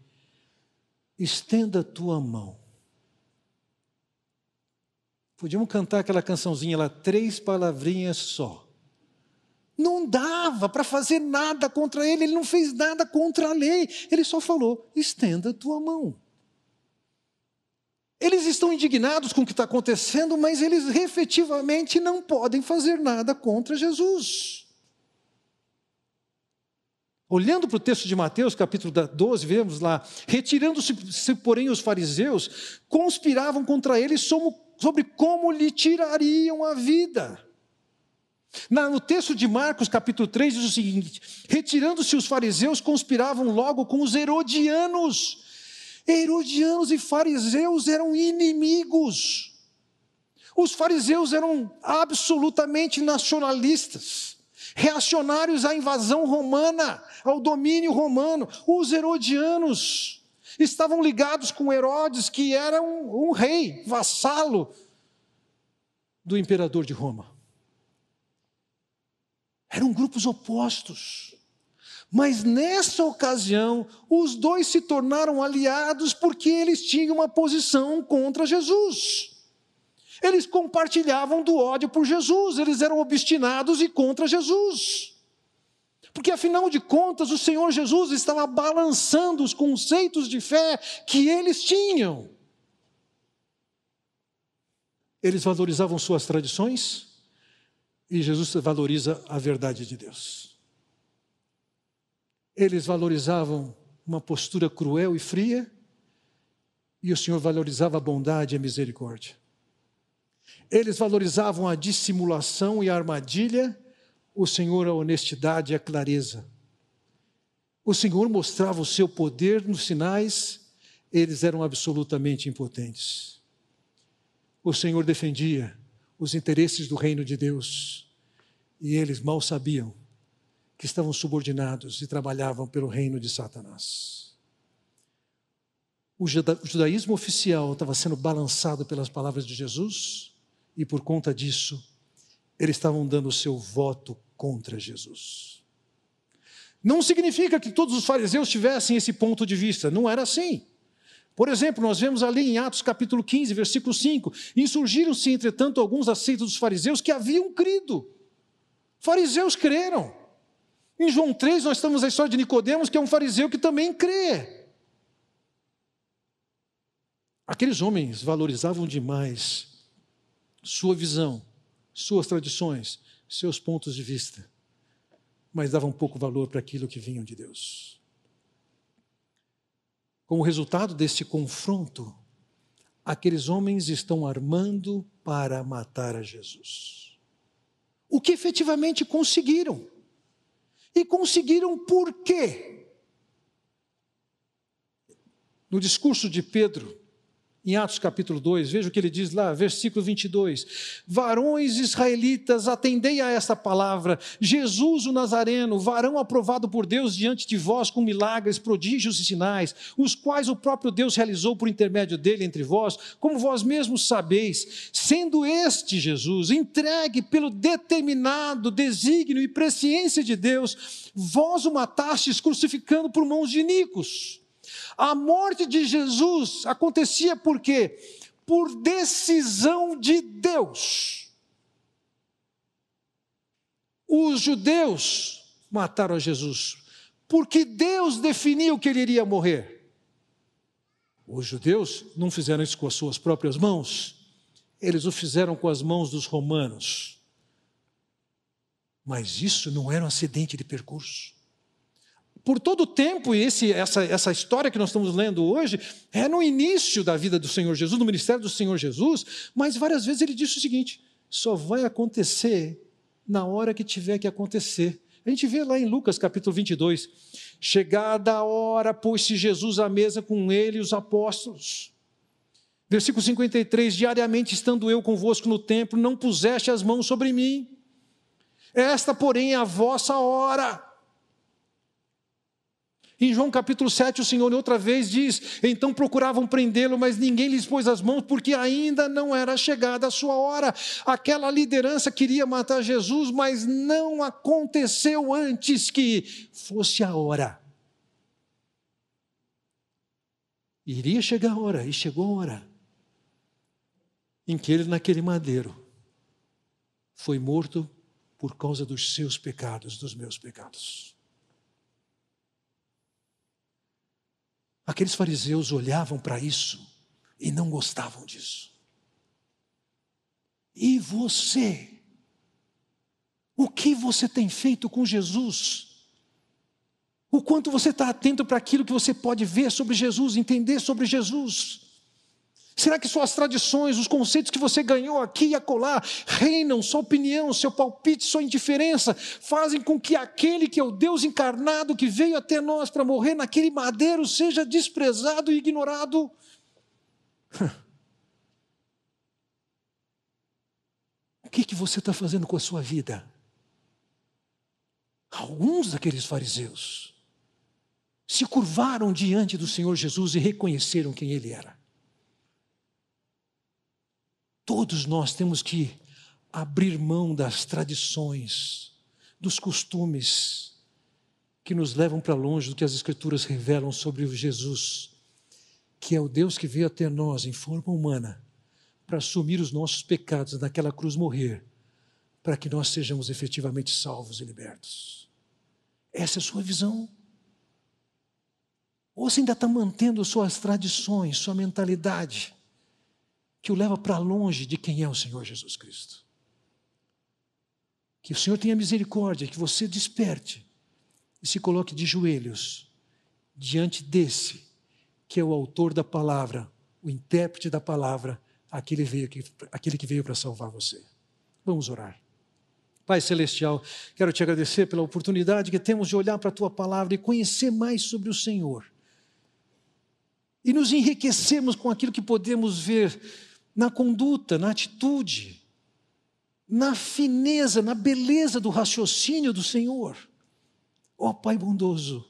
estenda a tua mão. Podíamos cantar aquela cançãozinha lá, três palavrinhas só. Não dava para fazer nada contra ele, ele não fez nada contra a lei, ele só falou: estenda tua mão. Eles estão indignados com o que está acontecendo, mas eles efetivamente não podem fazer nada contra Jesus. Olhando para o texto de Mateus, capítulo 12, vemos lá: retirando-se, porém, os fariseus, conspiravam contra ele sobre como lhe tirariam a vida. no texto de Marcos, capítulo 3, diz o seguinte: retirando-se os fariseus, conspiravam logo com os herodianos. Herodianos e fariseus eram inimigos. Os fariseus eram absolutamente nacionalistas, reacionários à invasão romana, ao domínio romano. Os herodianos estavam ligados com Herodes, que era um, um rei, vassalo do imperador de Roma. Eram grupos opostos. Mas nessa ocasião, os dois se tornaram aliados porque eles tinham uma posição contra Jesus. Eles compartilhavam do ódio por Jesus, eles eram obstinados e contra Jesus. Porque afinal de contas, o Senhor Jesus estava balançando os conceitos de fé que eles tinham. Eles valorizavam suas tradições e Jesus valoriza a verdade de Deus. Eles valorizavam uma postura cruel e fria e o Senhor valorizava a bondade e a misericórdia. Eles valorizavam a dissimulação e a armadilha o Senhor a honestidade e a clareza. O Senhor mostrava o seu poder nos sinais, eles eram absolutamente impotentes. O Senhor defendia os interesses do reino de Deus e eles mal sabiam que estavam subordinados e trabalhavam pelo reino de Satanás. O judaísmo oficial estava sendo balançado pelas palavras de Jesus e por conta disso, eles estavam dando o seu voto contra Jesus. Não significa que todos os fariseus tivessem esse ponto de vista, não era assim. Por exemplo, nós vemos ali em Atos capítulo 15, versículo 5: Insurgiram-se, entretanto, alguns seita dos fariseus que haviam crido. Fariseus creram. Em João 3, nós estamos a história de Nicodemos, que é um fariseu que também crê. Aqueles homens valorizavam demais sua visão, suas tradições, seus pontos de vista, mas davam pouco valor para aquilo que vinham de Deus. Como resultado desse confronto, aqueles homens estão armando para matar a Jesus. O que efetivamente conseguiram. E conseguiram por quê? No discurso de Pedro, em Atos capítulo 2, veja o que ele diz lá, versículo 22. Varões israelitas, atendei a esta palavra. Jesus o Nazareno, varão aprovado por Deus diante de vós com milagres, prodígios e sinais, os quais o próprio Deus realizou por intermédio dele entre vós, como vós mesmos sabeis, sendo este Jesus entregue pelo determinado desígnio e presciência de Deus, vós o matastes crucificando por mãos de Nicos a morte de Jesus acontecia por quê? Por decisão de Deus. Os judeus mataram a Jesus porque Deus definiu que ele iria morrer. Os judeus não fizeram isso com as suas próprias mãos, eles o fizeram com as mãos dos romanos. Mas isso não era um acidente de percurso por todo o tempo, e esse, essa, essa história que nós estamos lendo hoje, é no início da vida do Senhor Jesus, no ministério do Senhor Jesus, mas várias vezes ele disse o seguinte: só vai acontecer na hora que tiver que acontecer. A gente vê lá em Lucas capítulo 22, chegada a hora, pôs-se Jesus à mesa com ele e os apóstolos. Versículo 53: Diariamente estando eu convosco no templo, não puseste as mãos sobre mim. Esta, porém, é a vossa hora em João capítulo 7, o Senhor outra vez diz: Então procuravam prendê-lo, mas ninguém lhes pôs as mãos, porque ainda não era chegada a sua hora. Aquela liderança queria matar Jesus, mas não aconteceu antes que fosse a hora. Iria chegar a hora, e chegou a hora, em que ele, naquele madeiro, foi morto por causa dos seus pecados, dos meus pecados. Aqueles fariseus olhavam para isso e não gostavam disso. E você? O que você tem feito com Jesus? O quanto você está atento para aquilo que você pode ver sobre Jesus, entender sobre Jesus? Será que suas tradições, os conceitos que você ganhou aqui e acolá, reinam, sua opinião, seu palpite, sua indiferença, fazem com que aquele que é o Deus encarnado que veio até nós para morrer naquele madeiro seja desprezado e ignorado? O que, que você está fazendo com a sua vida? Alguns daqueles fariseus se curvaram diante do Senhor Jesus e reconheceram quem ele era. Todos nós temos que abrir mão das tradições, dos costumes que nos levam para longe do que as Escrituras revelam sobre o Jesus, que é o Deus que veio até nós em forma humana para assumir os nossos pecados naquela cruz morrer, para que nós sejamos efetivamente salvos e libertos. Essa é a sua visão? Ou você ainda está mantendo suas tradições, sua mentalidade? Que o leva para longe de quem é o Senhor Jesus Cristo. Que o Senhor tenha misericórdia, que você desperte e se coloque de joelhos diante desse, que é o autor da palavra, o intérprete da palavra, aquele, veio, aquele que veio para salvar você. Vamos orar. Pai Celestial, quero te agradecer pela oportunidade que temos de olhar para a tua palavra e conhecer mais sobre o Senhor. E nos enriquecermos com aquilo que podemos ver na conduta, na atitude, na fineza, na beleza do raciocínio do Senhor. Ó oh, Pai bondoso,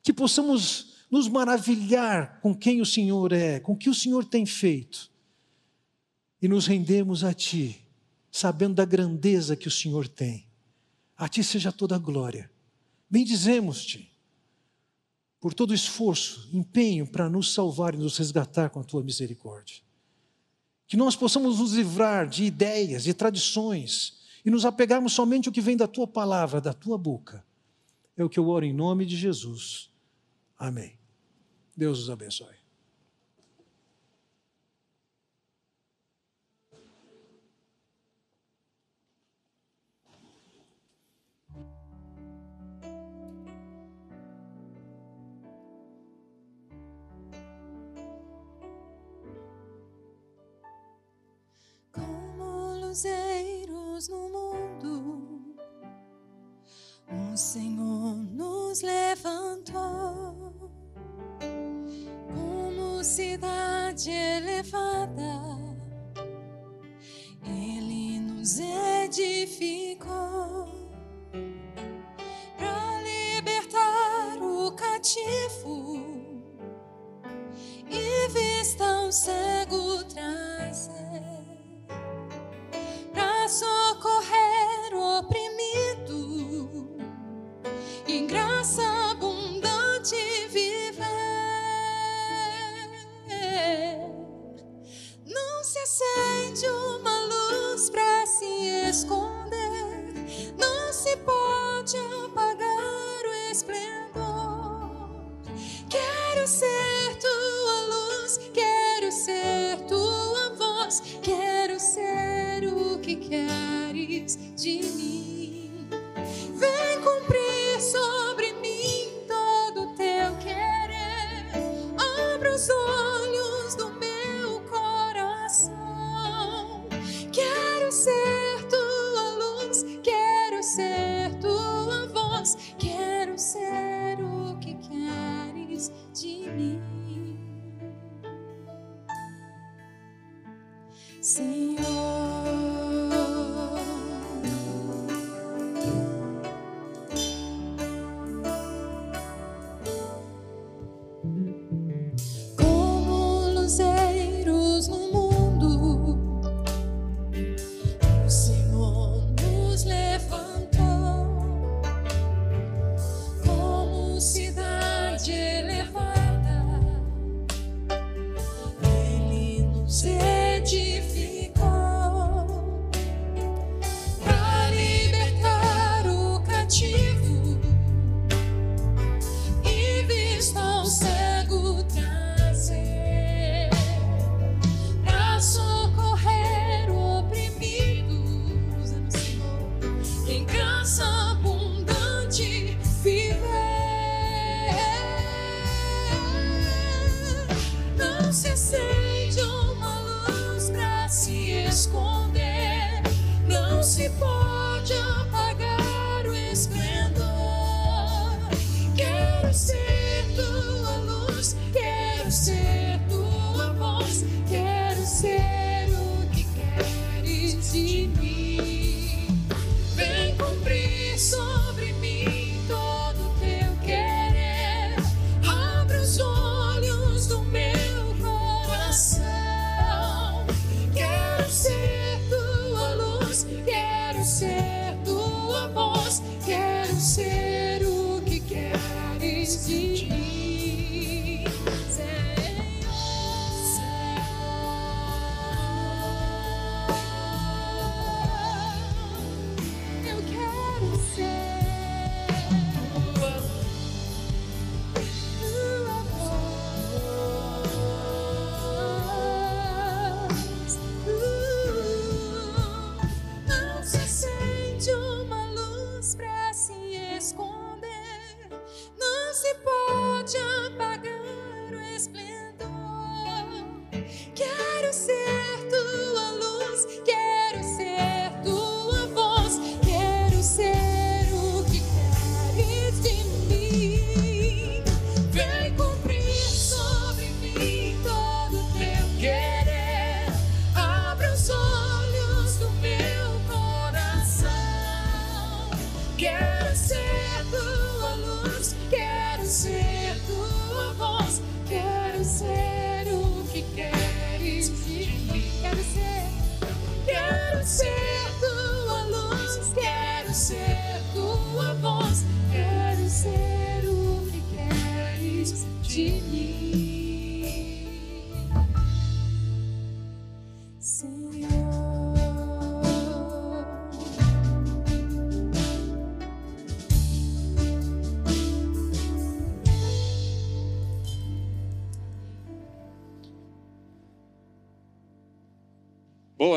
que possamos nos maravilhar com quem o Senhor é, com o que o Senhor tem feito, e nos rendemos a Ti, sabendo da grandeza que o Senhor tem. A Ti seja toda a glória. Bendizemos-te por todo o esforço, empenho para nos salvar e nos resgatar com a Tua misericórdia que nós possamos nos livrar de ideias e tradições e nos apegarmos somente ao que vem da tua palavra, da tua boca. É o que eu oro em nome de Jesus. Amém. Deus os abençoe. cruzeiros no mundo, o Senhor nos levantou como cidade elevada, Ele nos edificou para libertar o cativo e vista o cego trazer. So socorro. care.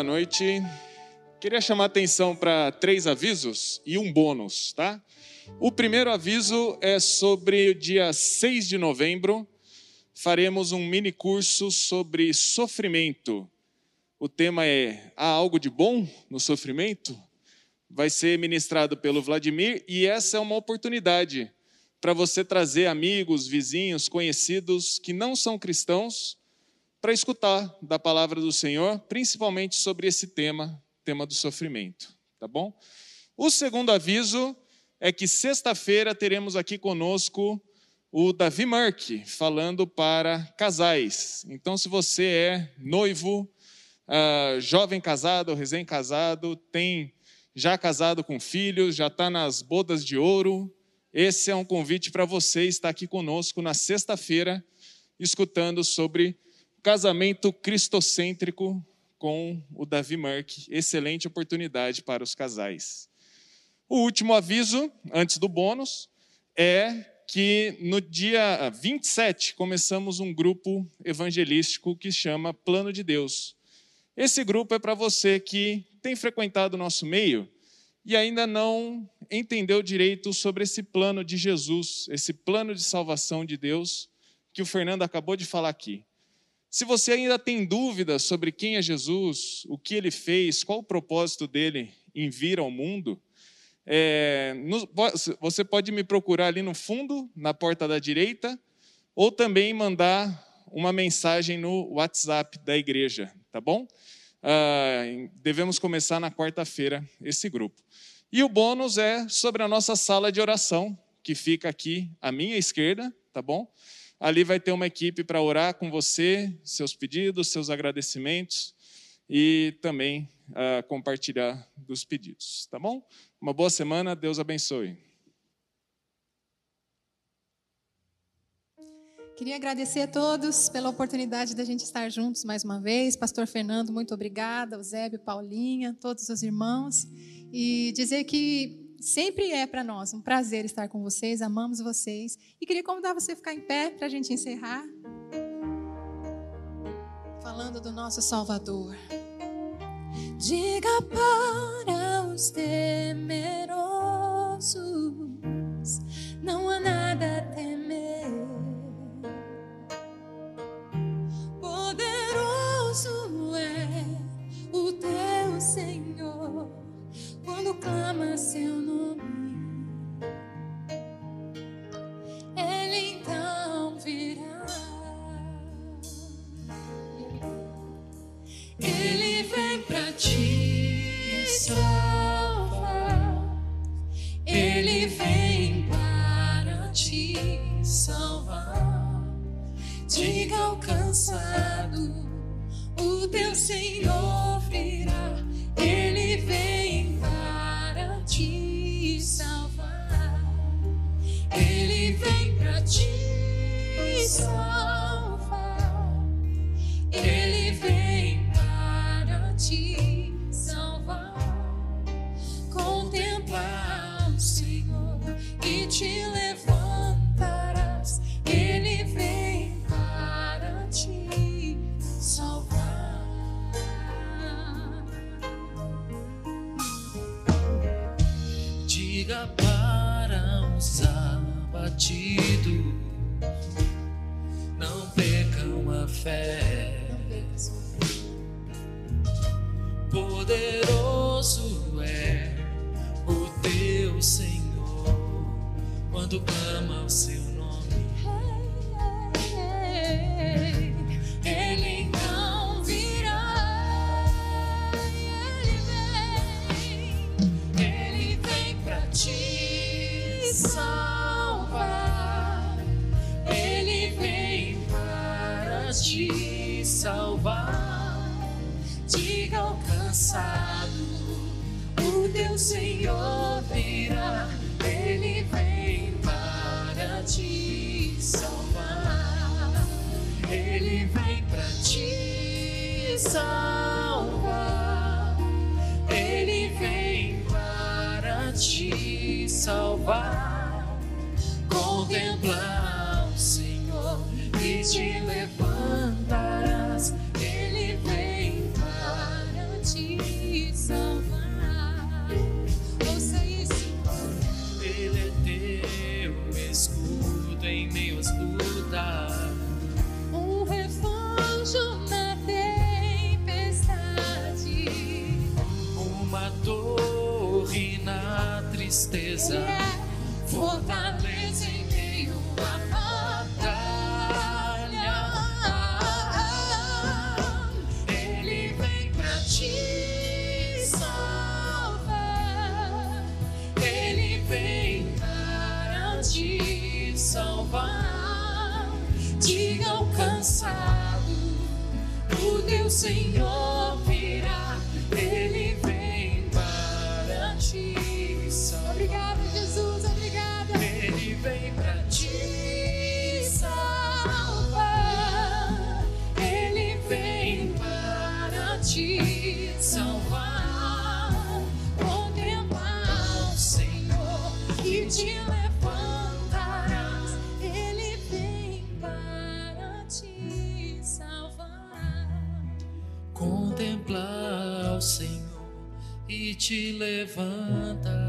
boa noite. Queria chamar atenção para três avisos e um bônus, tá? O primeiro aviso é sobre o dia 6 de novembro, faremos um mini curso sobre sofrimento. O tema é: há algo de bom no sofrimento? Vai ser ministrado pelo Vladimir e essa é uma oportunidade para você trazer amigos, vizinhos, conhecidos que não são cristãos escutar da palavra do Senhor, principalmente sobre esse tema, tema do sofrimento, tá bom? O segundo aviso é que sexta-feira teremos aqui conosco o Davi Merck falando para casais. Então, se você é noivo, uh, jovem casado, recém-casado, tem já casado com filhos, já está nas bodas de ouro, esse é um convite para você estar aqui conosco na sexta-feira, escutando sobre casamento cristocêntrico com o Davi Merck. Excelente oportunidade para os casais. O último aviso, antes do bônus, é que no dia 27 começamos um grupo evangelístico que chama Plano de Deus. Esse grupo é para você que tem frequentado o nosso meio e ainda não entendeu direito sobre esse plano de Jesus, esse plano de salvação de Deus que o Fernando acabou de falar aqui. Se você ainda tem dúvidas sobre quem é Jesus, o que ele fez, qual o propósito dele em vir ao mundo, é, no, você pode me procurar ali no fundo, na porta da direita, ou também mandar uma mensagem no WhatsApp da igreja, tá bom? Ah, devemos começar na quarta-feira esse grupo. E o bônus é sobre a nossa sala de oração, que fica aqui à minha esquerda, tá bom? Ali vai ter uma equipe para orar com você, seus pedidos, seus agradecimentos e também uh, compartilhar dos pedidos, tá bom? Uma boa semana, Deus abençoe. Queria agradecer a todos pela oportunidade da gente estar juntos mais uma vez. Pastor Fernando, muito obrigada. Eusébio, Paulinha, todos os irmãos. E dizer que sempre é para nós um prazer estar com vocês, amamos vocês. E queria convidar você a ficar em pé para a gente encerrar. Falando do nosso Salvador. Diga para os temerosos: não há nada a temer. Quando clama seu nome. Ele então virá. Ele vem pra te salvar. Ele vem para te salvar. Diga ao cansado, o teu Senhor virá. Vem fé. Poderoso é o teu Senhor quando clama o seu nome. Cansado, o teu Senhor virá. Ele vem para te salvar. Ele vem para te salvar. Ele vem para te salvar. Te levantarás.